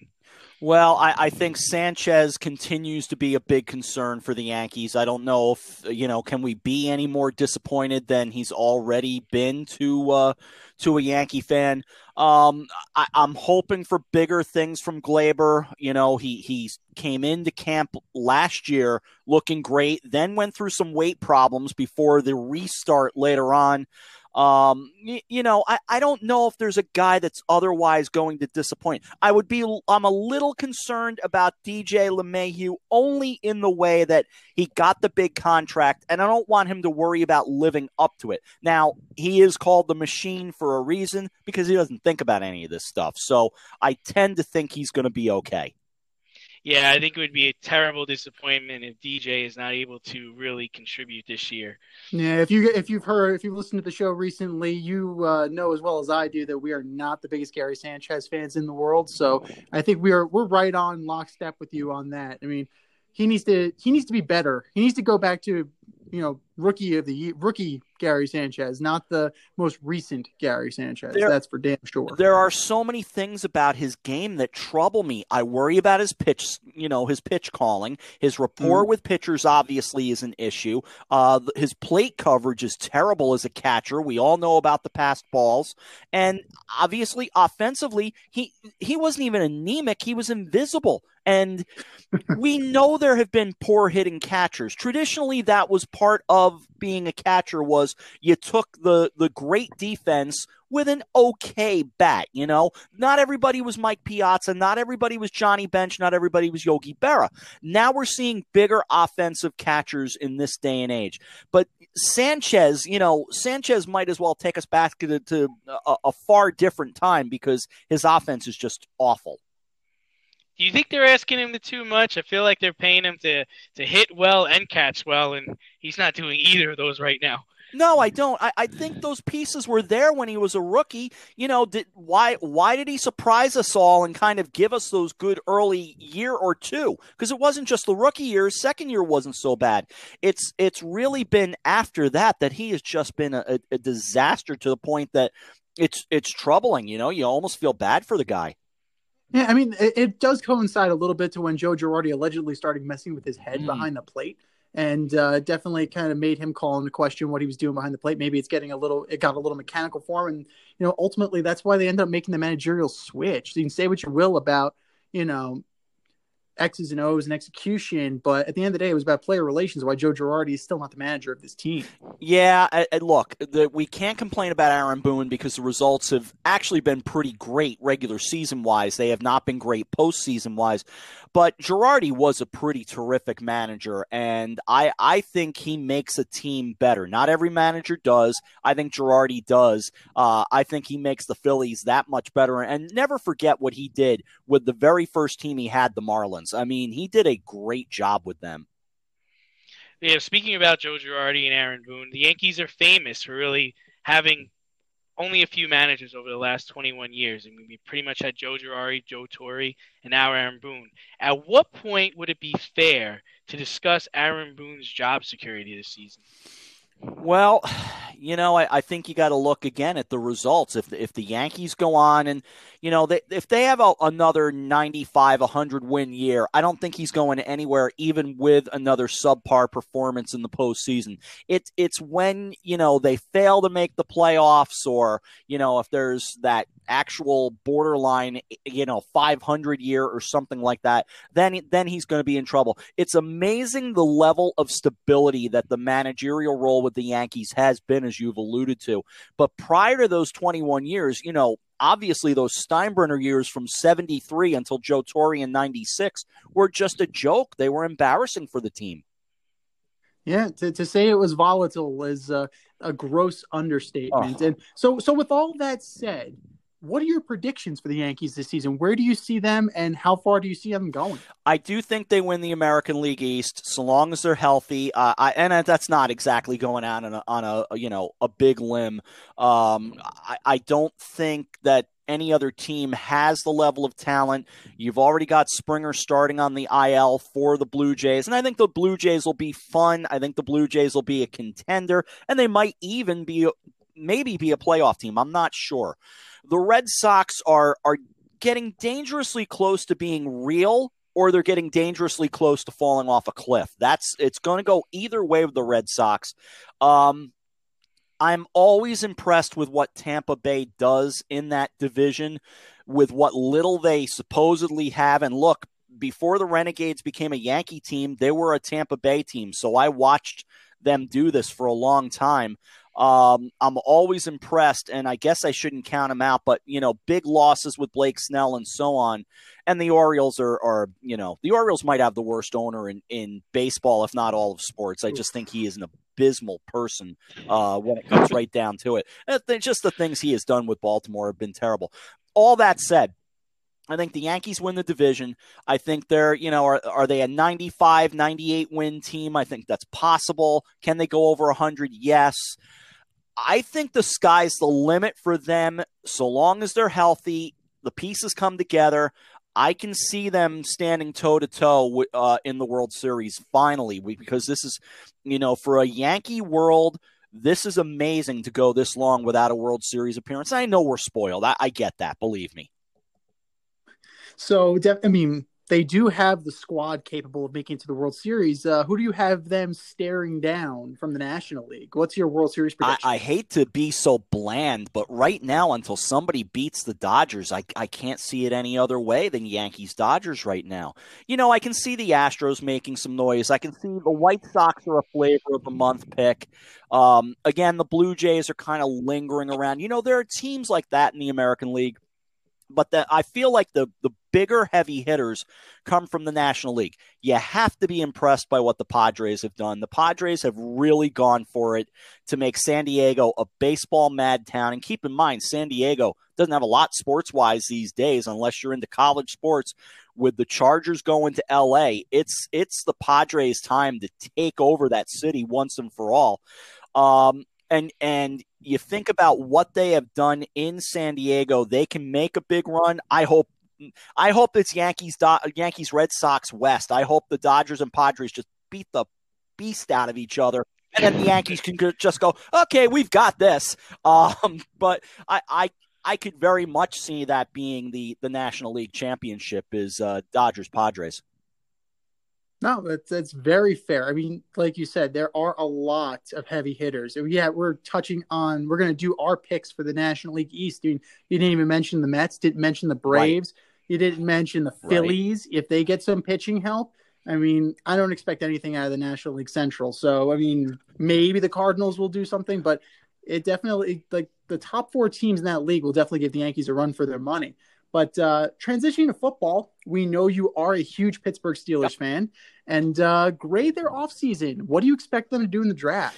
Well, I, I think Sanchez continues to be a big concern for the Yankees. I don't know if you know, can we be any more disappointed than he's already been to uh, to a Yankee fan? Um, I, I'm hoping for bigger things from Gleyber. You know, he he came into camp last year looking great, then went through some weight problems before the restart later on. Um, y- you know, I, I don't know if there's a guy that's otherwise going to disappoint. I would be, I'm a little concerned about DJ LeMahieu only in the way that he got the big contract, and I don't want him to worry about living up to it. Now, he is called the machine for a reason because he doesn't think about any of this stuff. So I tend to think he's going to be okay. Yeah, I think it would be a terrible disappointment if DJ is not able to really contribute this year. Yeah, if you if you've heard if you've listened to the show recently, you uh, know as well as I do that we are not the biggest Gary Sanchez fans in the world. So I think we are we're right on lockstep with you on that. I mean, he needs to he needs to be better. He needs to go back to you know, rookie of the year rookie Gary Sanchez, not the most recent Gary Sanchez. There, That's for damn sure. There are so many things about his game that trouble me. I worry about his pitch, you know, his pitch calling. His rapport mm-hmm. with pitchers obviously is an issue. Uh, his plate coverage is terrible as a catcher. We all know about the past balls, and obviously offensively, he he wasn't even anemic. He was invisible. And we know there have been poor hitting catchers. Traditionally, that was part of being a catcher was you took the the great defense with an okay bat. You know, not everybody was Mike Piazza, not everybody was Johnny Bench, not everybody was Yogi Berra. Now we're seeing bigger offensive catchers in this day and age. But Sanchez, you know, Sanchez might as well take us back to, to a, a far different time because his offense is just awful. Do you think they're asking him to too much? I feel like they're paying him to to hit well and catch well, and he's not doing either of those right now. No, I don't. I, I think those pieces were there when he was a rookie. You know, did, why why did he surprise us all and kind of give us those good early year or two? Because it wasn't just the rookie year. Second year wasn't so bad. It's it's really been after that that he has just been a, a disaster to the point that it's it's troubling. You know, you almost feel bad for the guy. Yeah, I mean, it, it, does coincide a little bit to when Joe Girardi allegedly started messing with his head mm. behind the plate, and uh, definitely kind of made him call into question what he was doing behind the plate. Maybe it's getting a little, it got a little mechanical for him, and you know, ultimately that's why they end up making the managerial switch. So you can say what you will about, you know, X's and O's and execution, but at the end of the day, it was about player relations. Why Joe Girardi is still not the manager of this team. Yeah, I, look, the, we can't complain about Aaron Boone because the results have actually been pretty great regular season wise. They have not been great postseason wise, but Girardi was a pretty terrific manager, and I I think he makes a team better. Not every manager does. I think Girardi does. Uh, I think he makes the Phillies that much better. And never forget what he did with the very first team he had, the Marlins. I mean, he did a great job with them. Yeah, speaking about Joe Girardi and Aaron Boone, the Yankees are famous for really having only a few managers over the last 21 years. I mean, we pretty much had Joe Girardi, Joe Torre, and now Aaron Boone. At what point would it be fair to discuss Aaron Boone's job security this season? Well, you know, I, I think you got to look again at the results. If if the Yankees go on and you know they, if they have a, another 95, 100 win year, I don't think he's going anywhere, even with another subpar performance in the postseason. It's it's when you know they fail to make the playoffs, or you know if there's that actual borderline, you know, 500 year or something like that, then then he's going to be in trouble. It's amazing the level of stability that the managerial role with the Yankees has been, as you've alluded to. But prior to those 21 years, you know, obviously those Steinbrenner years from 73 until Joe Torre in 96 were just a joke. They were embarrassing for the team. Yeah, to, to say it was volatile is uh, a gross understatement. Oh. And so, so with all that said, what are your predictions for the Yankees this season? Where do you see them, and how far do you see them going? I do think they win the American League East, so long as they're healthy. Uh, I, and that's not exactly going out on a, on a you know a big limb. Um, I, I don't think that any other team has the level of talent. You've already got Springer starting on the IL for the Blue Jays, and I think the Blue Jays will be fun. I think the Blue Jays will be a contender, and they might even be maybe be a playoff team. I'm not sure the Red Sox are are getting dangerously close to being real or they're getting dangerously close to falling off a cliff. That's it's going to go either way with the Red Sox. Um, I'm always impressed with what Tampa Bay does in that division with what little they supposedly have and look before the Renegades became a Yankee team, they were a Tampa Bay team. So I watched them do this for a long time. Um, I'm always impressed, and I guess I shouldn't count them out, but you know, big losses with Blake Snell and so on. And the Orioles are, are you know, the Orioles might have the worst owner in, in baseball, if not all of sports. I just think he is an abysmal person uh, when it comes right down to it. just the things he has done with Baltimore have been terrible. All that said, I think the Yankees win the division. I think they're, you know, are, are they a 95, 98 win team? I think that's possible. Can they go over 100? Yes. I think the sky's the limit for them so long as they're healthy, the pieces come together. I can see them standing toe to toe uh, in the World Series finally because this is, you know, for a Yankee world, this is amazing to go this long without a World Series appearance. I know we're spoiled. I, I get that. Believe me. So, I mean, they do have the squad capable of making it to the World Series. Uh, who do you have them staring down from the National League? What's your World Series prediction? I, I, hate to be so bland, but right now, until somebody beats the Dodgers, I, I can't see it any other way than Yankees Dodgers right now. You know, I can see the Astros making some noise. I can see the White Sox are a flavor of the month pick. Um, again, the Blue Jays are kind of lingering around. You know, there are teams like that in the American League but the, I feel like the the bigger heavy hitters come from the National League. You have to be impressed by what the Padres have done. The Padres have really gone for it to make San Diego a baseball mad town. And keep in mind, San Diego doesn't have a lot sports wise these days, unless you're into college sports. With the Chargers going to LA, it's it's the Padres' time to take over that city once and for all. Um, and and you think about what they have done in San Diego, they can make a big run. I hope I hope it's Yankees Yankees Red Sox West. I hope the Dodgers and Padres just beat the beast out of each other. And then the Yankees can just go, okay, we've got this. [laughs] Um, but I, I, I could very much see that being the the National League Championship is uh, Dodgers Padres. No, that's that's very fair. I mean, like you said, there are a lot of heavy hitters. Yeah, we're touching on. We're going to do our picks for the National League East. I mean, you didn't even mention the Mets. Didn't mention the Braves. Right. You didn't mention the Phillies. Right. If they get some pitching help, I mean, I don't expect anything out of the National League Central. So, I mean, maybe the Cardinals will do something, but it definitely like the top four teams in that league will definitely give the Yankees a run for their money. But uh, transitioning to football, we know you are a huge Pittsburgh Steelers fan and uh, grade their offseason. What do you expect them to do in the draft?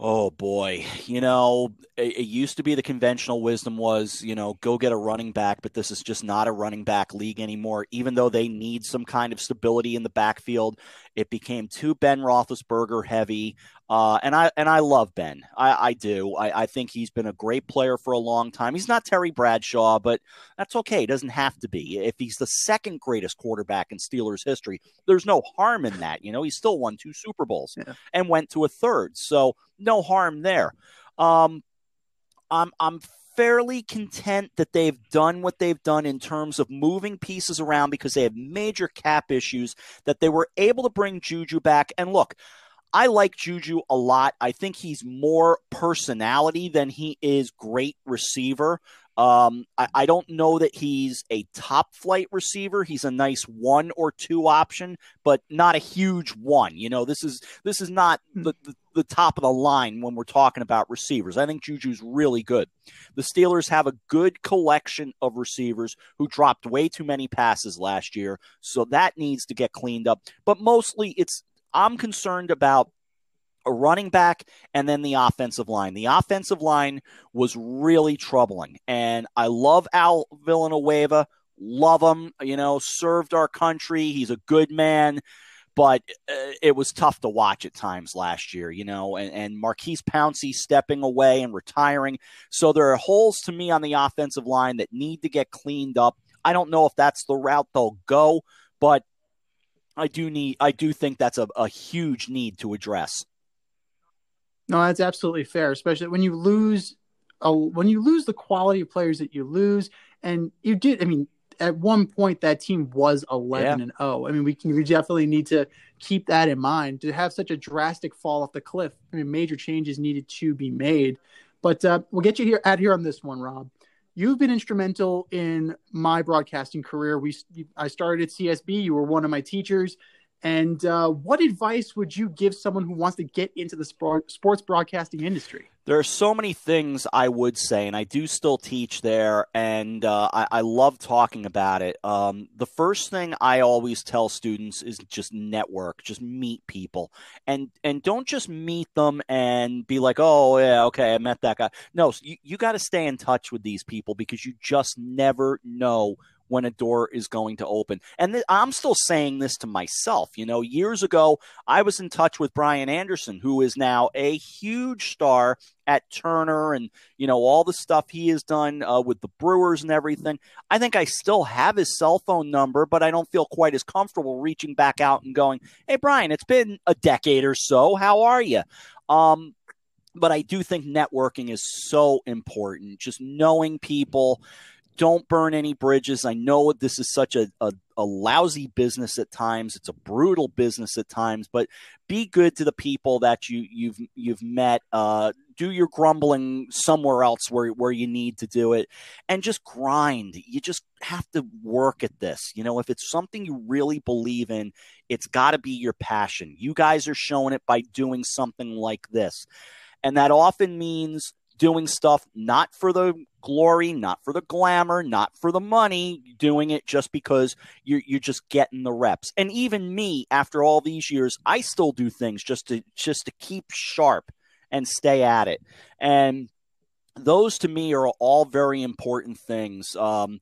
Oh boy, you know, it, it, used to be the conventional wisdom was, you know, go get a running back, but this is just not a running back league anymore. Even though they need some kind of stability in the backfield, it became too Ben Roethlisberger heavy. Uh, and I and I love Ben. I, I do. I, I think he's been a great player for a long time. He's not Terry Bradshaw, but that's okay. He doesn't have to be. If he's the second greatest quarterback in Steelers history, there's no harm in that. You know, he still won two Super Bowls yeah. and went to a third, so no harm there. Um, I'm I'm fairly content that they've done what they've done in terms of moving pieces around because they have major cap issues. That they were able to bring Juju back, and look. I like Juju a lot. I think he's more personality than he is great receiver. Um, I, I, don't know that he's a top flight receiver. He's a nice one or two option, but not a huge one. You know, this is this is not hmm. the, the, the top of the line when we're talking about receivers. I think Juju's really good. The Steelers have a good collection of receivers who dropped way too many passes last year, so that needs to get cleaned up. But mostly, it's I'm concerned about a running back and then the offensive line. The offensive line was really troubling. And I love Al Villanueva, love him, you know, served our country. He's a good man. But uh, it was tough to watch at times last year, you know, and, and Maurkice Pouncey stepping away and retiring. So there are holes to me on the offensive line that need to get cleaned up. I don't know if that's the route they'll go, but I do need I do think that's a, a huge need to address. No, that's absolutely fair, especially when you lose a, when you lose the quality of players that you lose, and you did. I mean, at one point that team was eleven yeah. and zero. Oh. I mean, we can we definitely need to keep that in mind to have such a drastic fall off the cliff. I mean, major changes needed to be made. But uh, we'll get you here out here on this one, Rob. You've been instrumental in my broadcasting career. We I started at CSB. You were one of my teachers. And uh, what advice would you give someone who wants to get into the sports broadcasting industry? There are so many things I would say, and I do still teach there, and uh, I, I, love talking about it. Um, the first thing I always tell students is just network, just meet people, and and don't just meet them and be like, oh yeah, okay, I met that guy. No, you, you got to stay in touch with these people because you just never know when a door is going to open. And th- I'm still saying this to myself. You know, years ago, I was in touch with Brian Anderson, who is now a huge star at Turner and, you know, all the stuff he has done uh, with the Brewers and everything. I think I still have his cell phone number, but I don't feel quite as comfortable reaching back out and going, Hey, Brian, it's been a decade or so. How are you? Um, but I do think networking is so important. Just knowing people, don't burn any bridges. I know this is such a, a, a, lousy business at times. It's a brutal business at times, but be good to the people that you you've you've met. Uh, do your grumbling somewhere else where where you need to do it, and just grind. You just have to work at this. You know, if it's something you really believe in, it's got to be your passion. You guys are showing it by doing something like this, and that often means doing stuff not for the glory, not for the glamour, not for the money, doing it just because you're you're just getting the reps. And even me, after all these years, I still do things just to just to keep sharp and stay at it. And those to me are all very important things. Um,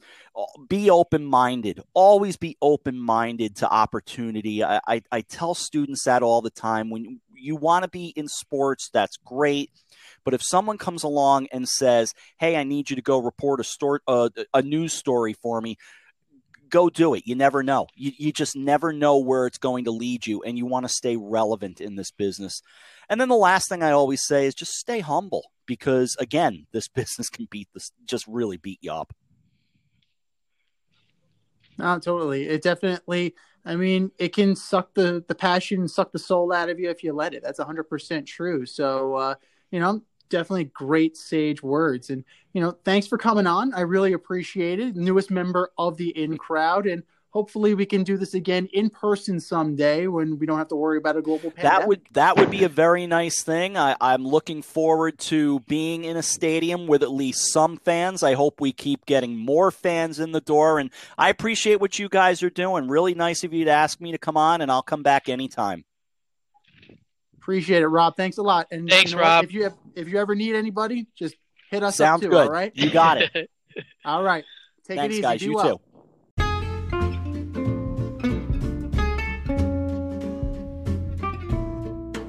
be open minded. Always be open minded to opportunity. I, I, I, tell students that all the time. When you want to be in sports, that's great. But if someone comes along and says, "Hey, I need you to go report a story, uh, a news story for me," go do it. You never know. You, you just never know where it's going to lead you, and you want to stay relevant in this business. And then the last thing I always say is just stay humble because, again, [laughs] this business can beat this, just really beat you up. No, totally. It definitely. I mean, it can suck the the passion, suck the soul out of you if you let it. That's hundred percent true. So, uh, you know, definitely great sage words. And, you know, thanks for coming on. I really appreciate it. Newest member of the in crowd. And hopefully we can do this again in person someday when we don't have to worry about a global pandemic. That would that would be a very nice thing. I, I'm looking forward to being in a stadium with at least some fans. I hope we keep getting more fans in the door. And I appreciate what you guys are doing. Really nice of you to ask me to come on, and I'll come back anytime. Appreciate it, Rob. Thanks a lot. And thanks, you know Rob. If you have, if you ever need anybody, just hit us Sounds up too. good. All right. You got it. [laughs] all right. Take Thanks, it easy. guys. Be you well. too.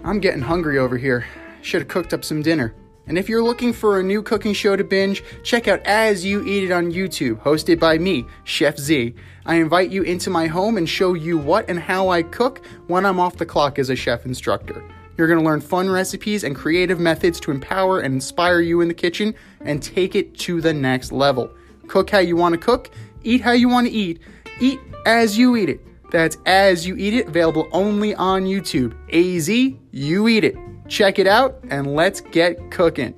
I'm getting hungry over here. Should have cooked up some dinner. And if you're looking for a new cooking show to binge, check out As You Eat It on YouTube, hosted by me, Chef Z. I invite you into my home and show you what and how I cook when I'm off the clock as a chef instructor. You're going to learn fun recipes and creative methods to empower and inspire you in the kitchen and take it to the next level. Cook how you want to cook, eat how you want to eat, eat as you eat it. That's As You Eat It, available only on YouTube. AZ, you eat it. Check it out and let's get cooking.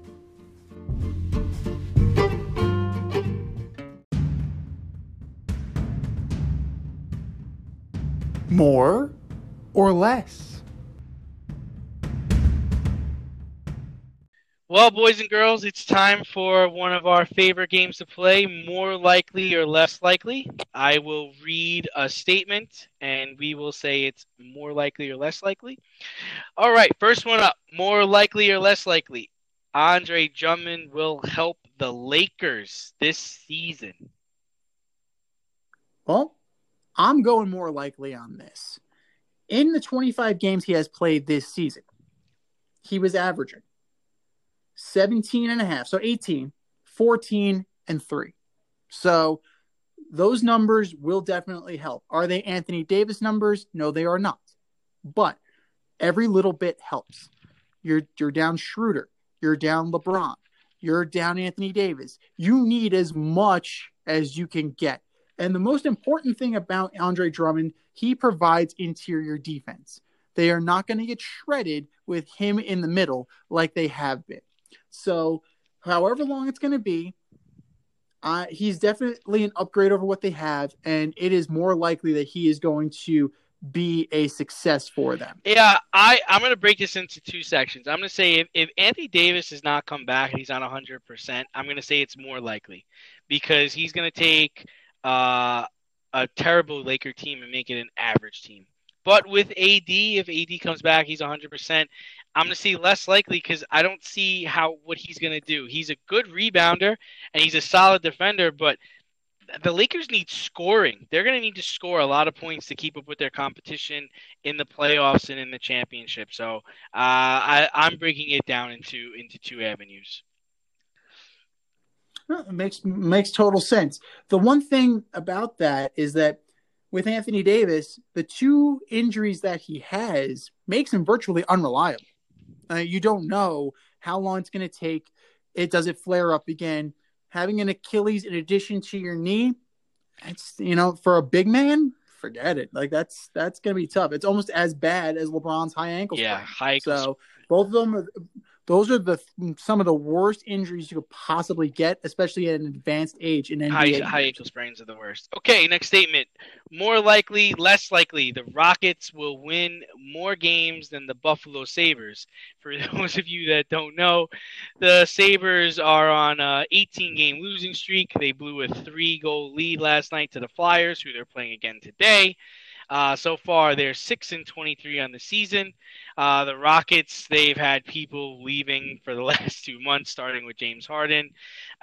More or less? Well, boys and girls, it's time for one of our favorite games to play, more likely or less likely. I will read a statement and we will say it's more likely or less likely. All right, first one up, more likely or less likely. Andre Drummond will help the Lakers this season. Well, I'm going more likely on this. In the 25 games he has played this season, he was averaging 17 and a half, so 18, 14, and 3. So those numbers will definitely help. Are they Anthony Davis numbers? No, they are not. But every little bit helps. You're you're down Schroeder, you're down LeBron, you're down Anthony Davis. You need as much as you can get. And the most important thing about Andre Drummond, he provides interior defense. They are not going to get shredded with him in the middle like they have been. So, however long it's going to be, uh, he's definitely an upgrade over what they have, and it is more likely that he is going to be a success for them. Yeah, I, I'm going to break this into two sections. I'm going to say if, if Anthony Davis does not come back and he's on 100%, I'm going to say it's more likely because he's going to take uh, a terrible Laker team and make it an average team. But with AD, if AD comes back, he's 100%. I'm going to see less likely because I don't see how what he's going to do. He's a good rebounder and he's a solid defender, but the Lakers need scoring. They're going to need to score a lot of points to keep up with their competition in the playoffs and in the championship. So uh, I, I'm breaking it down into into two avenues. It makes makes total sense. The one thing about that is that with Anthony Davis, the two injuries that he has makes him virtually unreliable. Uh, you don't know how long it's going to take. It does it flare up again. Having an Achilles in addition to your knee, it's you know for a big man, forget it. Like that's that's going to be tough. It's almost as bad as LeBron's high ankle. Yeah, sprain. high. So both of them, are, those are the mm, some of the worst injuries you could possibly get, especially at an advanced age in NBA. High, high ankle sprains are the worst. Okay, next statement. More likely, less likely, the Rockets will win more games than the Buffalo Sabres. For [laughs] those of you that don't know, the Sabres are on a 18 game losing streak. They blew a three goal lead last night to the Flyers, who they're playing again today. Uh, so far, they're six and twenty-three on the season. Uh, the Rockets, they've had people leaving for the [laughs] last two months, starting with James Harden,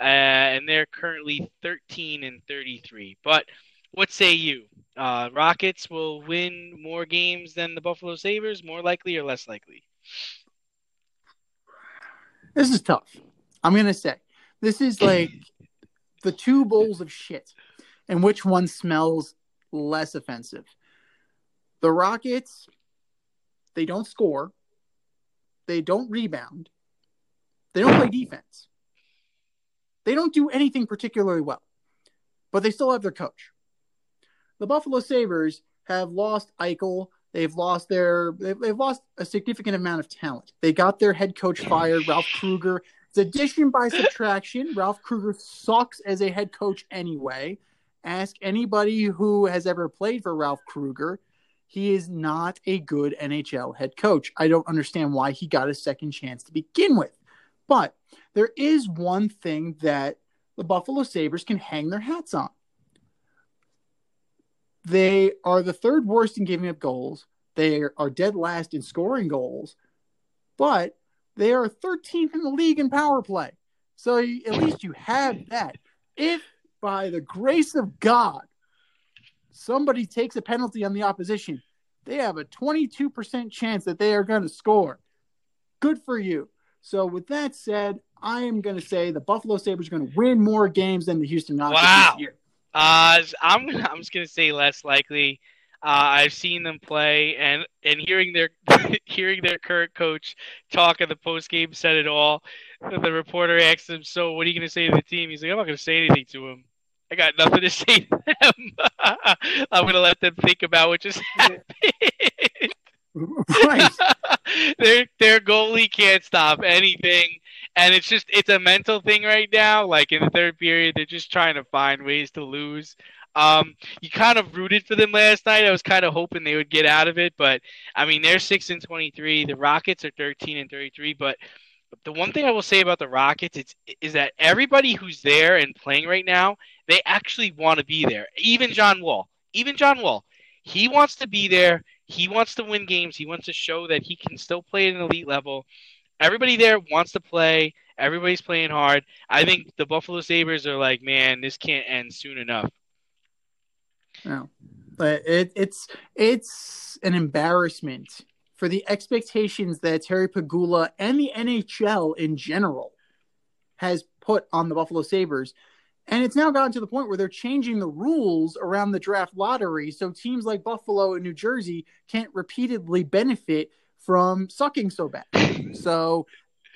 uh, and they're currently thirteen and thirty-three. But what say you? Uh, Rockets will win more games than the Buffalo Sabres, more likely or less likely? This is tough. I'm gonna say this is [laughs] like the two bowls of shit, and which one smells less offensive? The Rockets, they don't score, they don't rebound, they don't play defense, they don't do anything particularly well, but they still have their coach. The Buffalo Sabres have lost Eichel. They've lost their they've, they've lost a significant amount of talent. They got their head coach fired, Ralph Krueger. It's addition by subtraction. Ralph Krueger sucks as a head coach anyway. Ask anybody who has ever played for Ralph Krueger. He is not a good NHL head coach. I don't understand why he got a second chance to begin with. But there is one thing that the Buffalo Sabres can hang their hats on. They are the third worst in giving up goals. They are dead last in scoring goals, but they are 13th in the league in power play. So at least you have that. If by the grace of God, somebody takes a penalty on the opposition, they have a 22% chance that they are going to score. Good for you. So, with that said, I am going to say the Buffalo Sabres are going to win more games than the Houston Rockets Wow. this year. Uh, I'm I'm just gonna say less likely. Uh, I've seen them play, and and hearing their [laughs] hearing their current coach talk at the post game said it all. The reporter asked him, "So, what are you gonna say to the team?" He's like, "I'm not gonna say anything to him. I got nothing to say to them. [laughs] I'm gonna let them think about what just happened." right. [laughs] their their goalie can't stop anything, and it's just it's a mental thing right now. Like in the third period, they're just trying to find ways to lose. Um, you kind of rooted for them last night. I was kind of hoping they would get out of it, but I mean they're six and twenty three. The Rockets are thirteen and thirty three. But the one thing I will say about the Rockets is, is that everybody who's there and playing right now, they actually want to be there. Even John Wall, even John Wall, he wants to be there. He wants to win games. He wants to show that he can still play at an elite level. Everybody there wants to play. Everybody's playing hard. I think the Buffalo Sabres are like, man, this can't end soon enough. No, but it, it's it's an embarrassment for the expectations that Terry Pegula and the NHL in general has put on the Buffalo Sabres. And it's now gotten to the point where they're changing the rules around the draft lottery so teams like Buffalo and New Jersey can't repeatedly benefit from sucking so bad. [coughs] So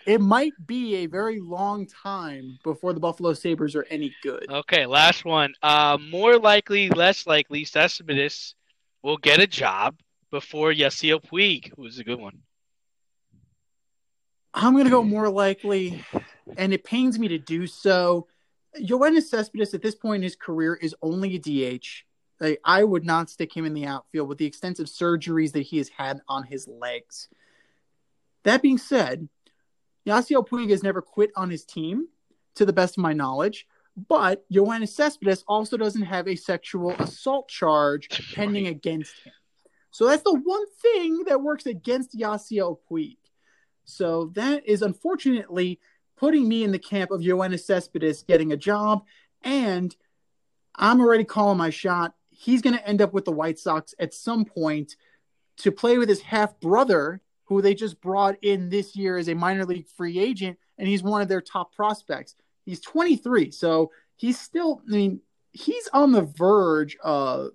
it might be a very long time before the Buffalo Sabres are any good. Okay, last one. Uh, more likely, less likely, Cespedes will get a job before Yasiel Puig, who is a good one. I'm going to go more likely, and it pains me to do so. Yoenis Cespedes at this point in his career is only a DH. Like, I would not stick him in the outfield with the extensive surgeries that he has had on his legs. That being said, Yasiel Puig has never quit on his team, to the best of my knowledge. But Yoenis Cespedes also doesn't have a sexual assault charge [laughs] pending against him. So that's the one thing that works against Yasiel Puig. So that is unfortunately putting me in the camp of Yoenis Cespedes getting a job. And I'm already calling my shot. He's going to end up with the White Sox at some point to play with his half brother, who they just brought in this year as a minor league free agent, and he's one of their top prospects. He's 23, so he's still, I mean, he's on the verge of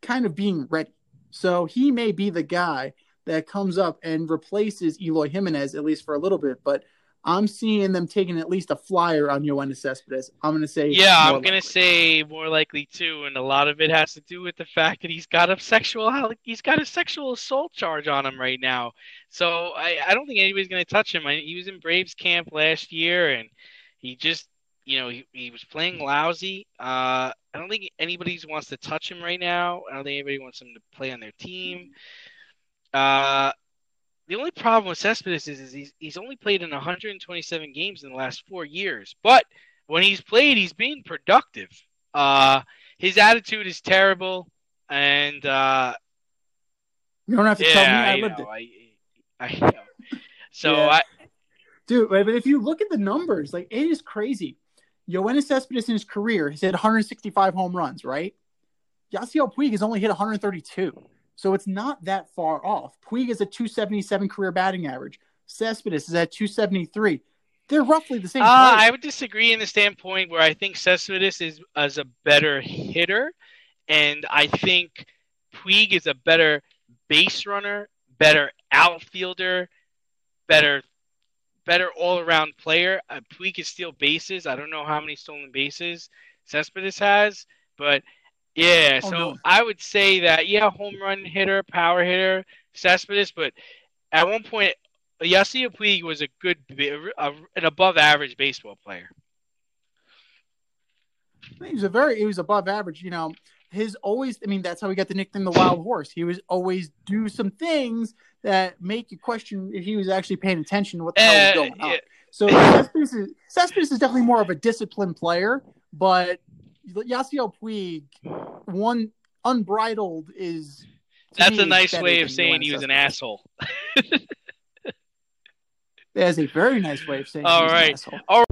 kind of being ready. So he may be the guy that comes up and replaces Eloy Jimenez, at least for a little bit. But I'm seeing them taking at least a flyer on Yoenis Cespedes. I'm going to say, yeah, I'm going to say more likely too, and a lot of it has to do with the fact that he's got a sexual he's got a sexual assault charge on him right now. So I, I don't think anybody's going to touch him. I, he was in Braves camp last year, and he just you know he, he was playing lousy. Uh, I don't think anybody wants to touch him right now. I don't think anybody wants him to play on their team. Uh, the only problem with Cespedes is, is he's, he's only played in 127 games in the last four years. But when he's played, he's been productive. Uh, his attitude is terrible, and uh, you don't have to yeah, tell me. I, I lived know, it. I, I know. So Yeah. I, Dude, but if you look at the numbers, like it is crazy. Yoenis Cespedes in his career has hit 165 home runs, right? Yasiel Puig has only hit 132. So it's not that far off. Puig is a 277 career batting average. Cespedes is at 273. They're roughly the same. Uh. I would disagree in the standpoint where I think Cespedes is as a better hitter, and I think Puig is a better base runner, better outfielder, better better all around player. Uh, Puig can steal bases. I don't know how many stolen bases Cespedes has, but yeah. Oh, so no. I would say that yeah, home run hitter, power hitter, Cespedes, but at one point Yasiel Puig was a good, a, an above average baseball player. He was a very he was above average. You know, his always. I mean, that's how he got the nickname the Wild Horse. He was always do some things that make you question if he was actually paying attention to what the hell was Uh, going on. yeah. So Cespedes is, Cespedes is definitely more of a disciplined player, but Yasiel Puig, one unbridled is. That's a nice way of saying he was an asshole. [laughs] That is a very nice way of saying. All he was an right. asshole.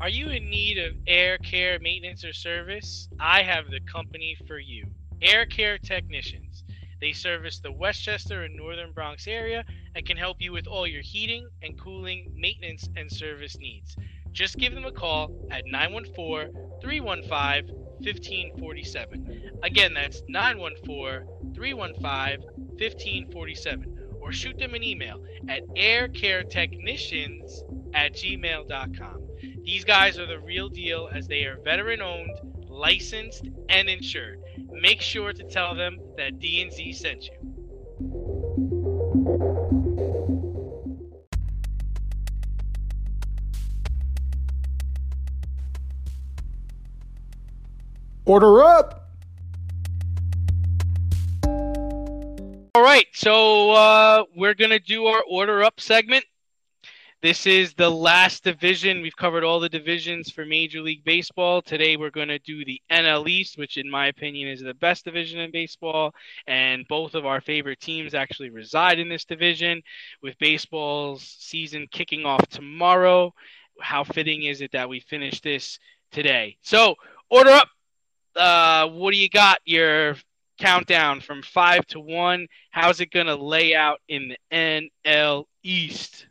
Are you in need of air care maintenance or service? I have the company for you. Air Care Technicians. They service the Westchester and Northern Bronx area and can help you with all your heating and cooling, maintenance, and service needs. Just give them a call at 914 315 1547. Again, that's 914 315 1547. Or shoot them an email at aircaretechnicians at gmail.com. These guys are the real deal as they are veteran owned, licensed, and insured. Make sure to tell them that D&Z sent you. Order up. All right, so uh, we're going to do our order up segment. This is the last division. We've covered all the divisions for Major League Baseball. Today we're going to do the NL East, which, in my opinion, is the best division in baseball. And both of our favorite teams actually reside in this division, with baseball's season kicking off tomorrow. How fitting is it that we finish this today? So, order up. Uh, what do you got? Your countdown from five to one. How's it going to lay out in the NL East?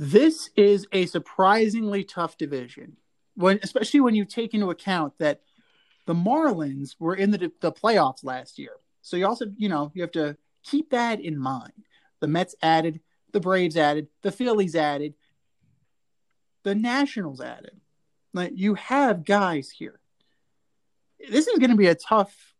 This is a surprisingly tough division, when especially when you take into account that the Marlins were in the the playoffs last year. So you also, you know, you have to keep that in mind. The Mets added, the Braves added, the Phillies added, the Nationals added. Like you have guys here. This is going to be a tough.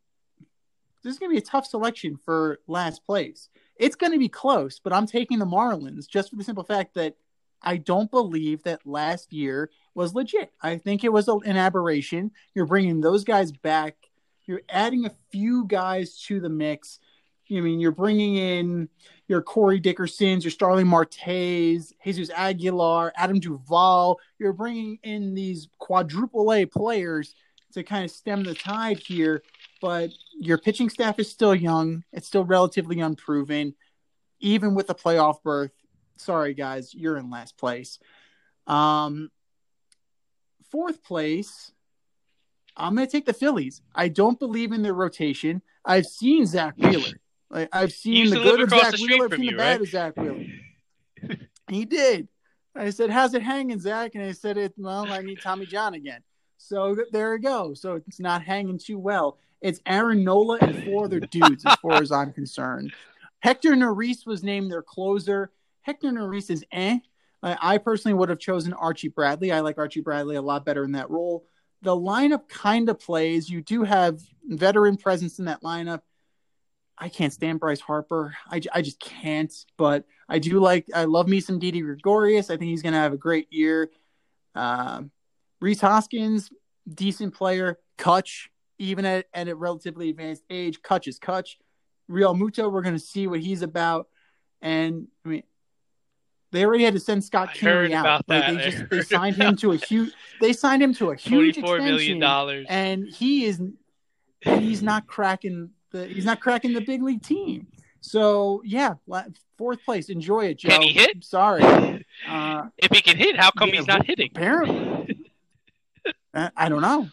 This is going to be a tough selection for last place. It's going to be close, but I'm taking the Marlins just for the simple fact that I don't believe that last year was legit. I think it was an aberration. You're bringing those guys back. You're adding a few guys to the mix. I mean, you're bringing in your Corey Dickersons, your Starling Martes, Jesus Aguilar, Adam Duvall. You're bringing in these quadruple A players to kind of stem the tide here. But your pitching staff is still young. It's still relatively unproven. Even with the playoff berth, sorry guys, you're in last place. Um, fourth place, I'm going to take the Phillies. I don't believe in their rotation. I've seen Zack Wheeler. Like I've seen the good of Zack Wheeler, I've seen the bad right? of Zack Wheeler. he did. I said, "How's it hanging, Zach?" And I said, "It well, I need Tommy John again." So there we go. So it's not hanging too well. It's Aaron Nola and four other dudes, as far as I'm concerned. Hector Neris was named their closer. Hector Neris is eh. I personally would have chosen Archie Bradley. I like Archie Bradley a lot better in that role. The lineup kind of plays. You do have veteran presence in that lineup. I can't stand Bryce Harper. I, I just can't. But I do like, I love me some Didi Gregorius. I think he's going to have a great year. Uh, Rhys Hoskins, decent player. Cutch, even at, at a relatively advanced age, Cutch is Cutch. Realmuto, we're going to see what he's about. And I mean, they already had to send Scott Kingery out. Like, they just they signed him to a [laughs] huge. They signed him to a huge extension, million dollars, and he is, and he's not cracking the. He's not cracking the big league team. So yeah, fourth place. Enjoy it, Joe. Can he hit? sorry. Uh, [laughs] if he can hit, how come yeah, he's not hitting? Apparently. [laughs] I don't know.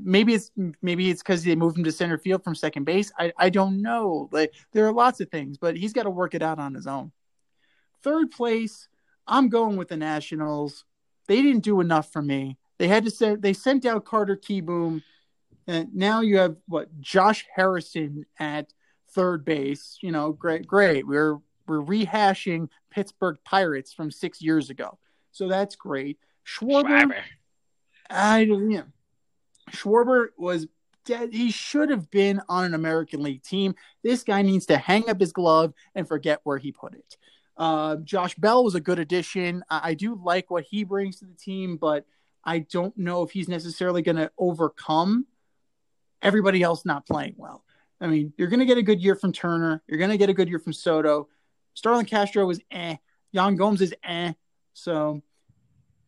maybe it's maybe it's because they moved him to center field from second base. I, I don't know. Like there are lots of things, but he's got to work it out on his own. Third place, I'm going with the Nationals. They didn't do enough for me. They had to send they sent out Carter Kieboom, and now you have what Josh Harrison at third base. You know, great, great. We're we're rehashing Pittsburgh Pirates from six years ago, so that's great. Schwarber. I yeah. Schwarber was dead. He should have been on an American League team. This guy needs to hang up his glove and forget where he put it. Uh, Josh Bell was a good addition. I, I do like what he brings to the team, but I don't know if he's necessarily going to overcome everybody else not playing well. I mean, you're going to get a good year from Turner. You're going to get a good year from Soto. Starlin Castro is eh. Yan Gomes is eh. So,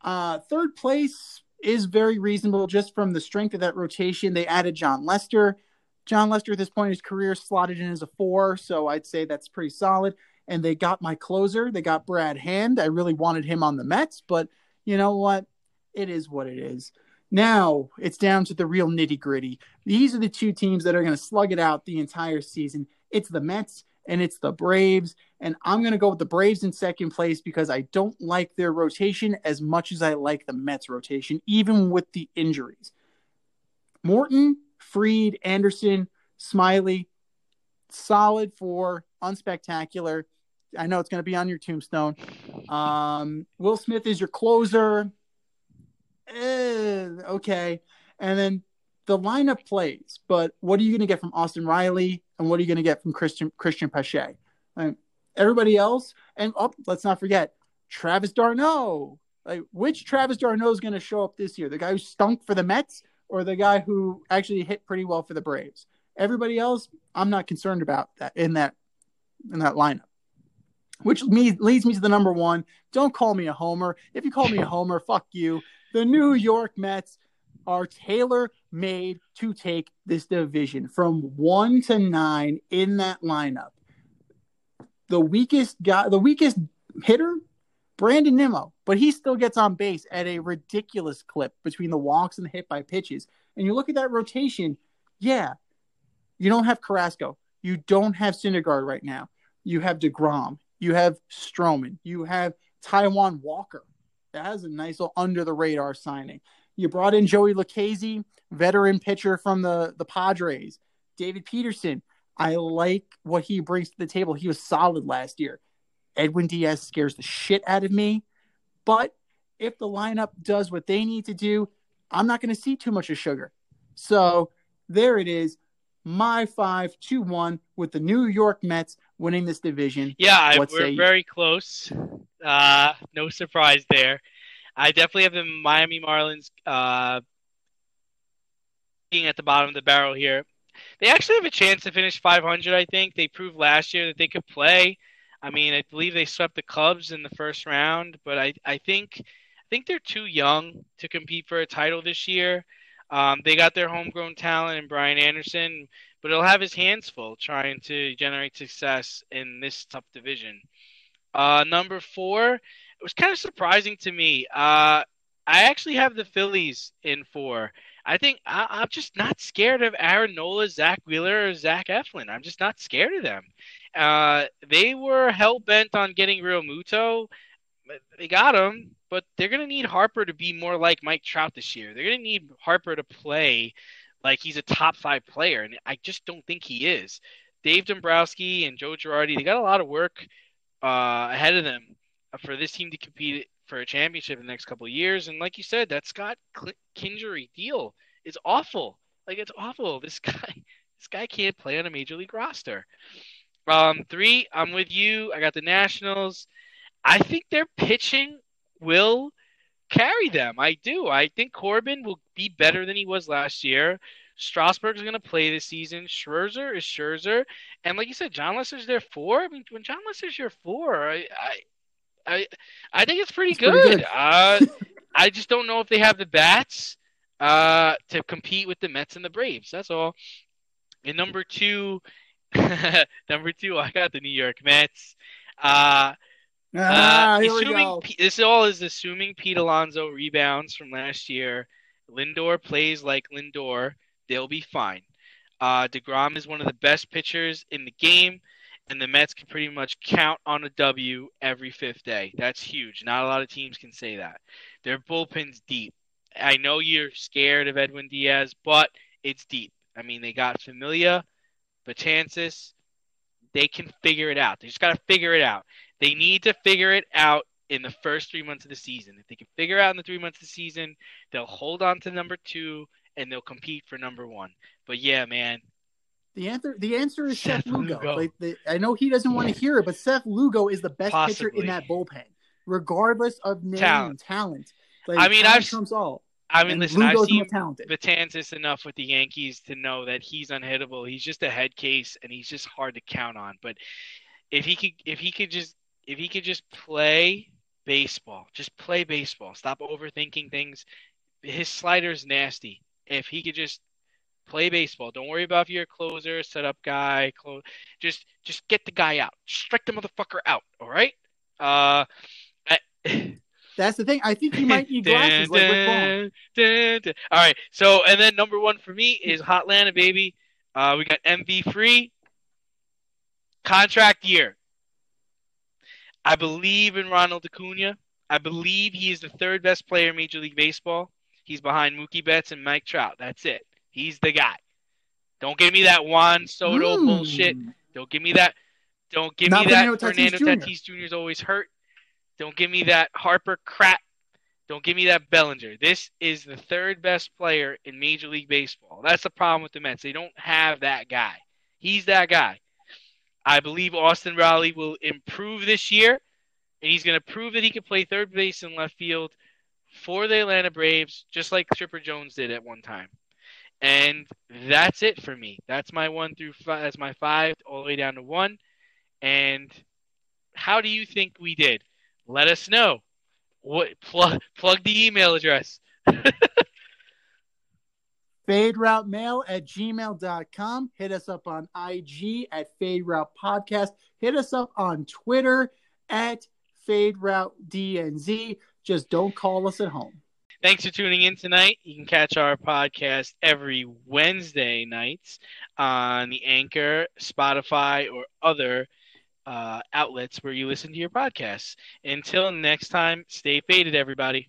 uh, third place is very reasonable just from the strength of that rotation. They added Jon Lester. Jon Lester at this point in his career slotted in as a four, so I'd say that's pretty solid and they got my closer. They got Brad Hand. I really wanted him on the Mets, but you know what? It is what it is. Now it's down to the real nitty gritty. These are the two teams that are going to slug it out the entire season. It's the Mets and it's the Braves. And I'm going to go with the Braves in second place because I don't like their rotation as much as I like the Mets rotation, even with the injuries. Morton, Fried, Anderson, Smyly, solid for unspectacular. I know it's going to be on your tombstone. Um, Will Smith is your closer. Eh, okay. And then the lineup plays, but what are you going to get from Austin Riley and what are you going to get from Christian Cristian Pache? everybody else, and oh, let's not forget Travis d'Arnaud. Like, which Travis d'Arnaud is going to show up this year? The guy who stunk for the Mets or the guy who actually hit pretty well for the Braves? Everybody else, I'm not concerned about that in that in that lineup which leads me to the number one. Don't call me a homer. If you call me a homer, fuck you. The New York Mets are tailor made to take this division from one to nine in that lineup. The weakest guy, the weakest hitter, Brandon Nimmo, but he still gets on base at a ridiculous clip between the walks and the hit by pitches. And you look at that rotation, yeah, you don't have Carrasco, you don't have Syndergaard right now. You have DeGrom, you have Stroman. You have Taijuan Walker. That has a nice little under the radar signing. You brought in Joey Lucchesi, veteran pitcher from the, the Padres. David Peterson. I like what he brings to the table. He was solid last year. Edwin Diaz scares the shit out of me. But if the lineup does what they need to do, I'm not going to see too much of sugar. So there it is. My 5 2 1 with the New York Mets winning this division. Yeah, we're very close. Uh, no surprise there. I definitely have the Miami Marlins uh, being at the bottom of the barrel here. They actually have a chance to finish 500. I think they proved last year that they could play. I mean, I believe they swept the Cubs in the first round, but I, I think I think they're too young to compete for a title this year. Um, they got their homegrown talent in Brian Anderson, but he'll have his hands full trying to generate success in this tough division. Uh, number four, it was kind of surprising to me. Uh, I actually have the Phillies in four. I think I, am just not scared of Aaron Nola, Zack Wheeler, or Zach Eflin. I'm just not scared of them. Uh, they were hell bent on getting Realmuto. They got him, but they're going to need Harper to be more like Mike Trout this year. They're going to need Harper to play like he's a top five player, and I just don't think he is. Dave Dombrowski and Joe Girardi, they got a lot of work uh, ahead of them for this team to compete for a championship in the next couple of years. And like you said, that Scott Kingery deal is awful. Like it's awful. This [laughs] guy, this guy can't play on a major league roster. Um, three, I'm with you. I got the Nationals. I think their pitching will carry them. I do. I think Corbin will be better than he was last year. Strasburg's going to play this season. Scherzer is Scherzer, and like you said, Jon Lester's there four. I mean, when Jon Lester's your four, I, I, I, I think it's pretty it's good. Pretty good. uh, [laughs] I just don't know if they have the bats uh, to compete with the Mets and the Braves. That's all. And number two, [laughs] number two, I got the New York Mets. Uh, ah, uh, assuming, this all is assuming Pete Alonso rebounds from last year. Lindor plays like Lindor, they'll be fine. Uh, DeGrom is one of the best pitchers in the game and the Mets can pretty much count on a W every fifth day. That's huge. Not a lot of teams can say that. Their bullpen's deep. I know you're scared of Edwin Diaz, but it's deep. I mean, they got Familia, Betances. They can figure it out. They just got to figure it out. They need to figure it out in the first three months of the season. If they can figure out in the three months of the season, they'll hold on to number two and they'll compete for number one. But yeah, man, the answer, the answer is Seth, Seth Lugo. Lugo. Like the, I know he doesn't want to hear it, but Seth Lugo is the best Possibly. pitcher in that bullpen, regardless of name talent. talent. Like, I mean, I've trumps all. I mean, and listen, Lugo's I've seen Betances enough with the Yankees to know that he's unhittable. He's just a head case, and he's just hard to count on. But if he could, if he could just, if he could just play baseball, just play baseball. Stop overthinking things. His slider's nasty. If he could just Play baseball. Don't worry about if you're a closer, setup guy. Close. Just just get the guy out. Strike the motherfucker out. All right. Uh. I... [laughs] That's the thing. I think he might need [laughs] glasses dun, like dun, dun, All right. So and then number one for me is Hotlanta, baby. Uh, we got MV free contract year. I believe in Ronald Acuna. I believe he is the third best player in Major League Baseball. He's behind Mookie Betts and Mike Trout. That's it. He's the guy. Don't give me that Juan Soto mm. bullshit. Don't give me that. Don't give Not me that Fernando Tatis, Tatis Jr. is always hurt. Don't give me that Harper crap. Don't give me that Bellinger. This is the third best player in Major League Baseball. That's the problem with the Mets. They don't have that guy. He's that guy. I believe Austin Riley will improve this year, and he's going to prove that he can play third base and left field for the Atlanta Braves, just like Chipper Jones did at one time. And that's it for me. That's my one through five. That's my five all the way down to one. And how do you think we did? Let us know. What plug plug the email address. [laughs] Fade Route Mail at gmail.com. Hit us up on IG at Fade Route Podcast. Hit us up on Twitter at Fade Route DNZ. Just don't call us at home. Thanks for tuning in tonight. You can catch our podcast every Wednesday nights on the Anchor, Spotify, or other uh, outlets where you listen to your podcasts. Until next time, stay faded, everybody.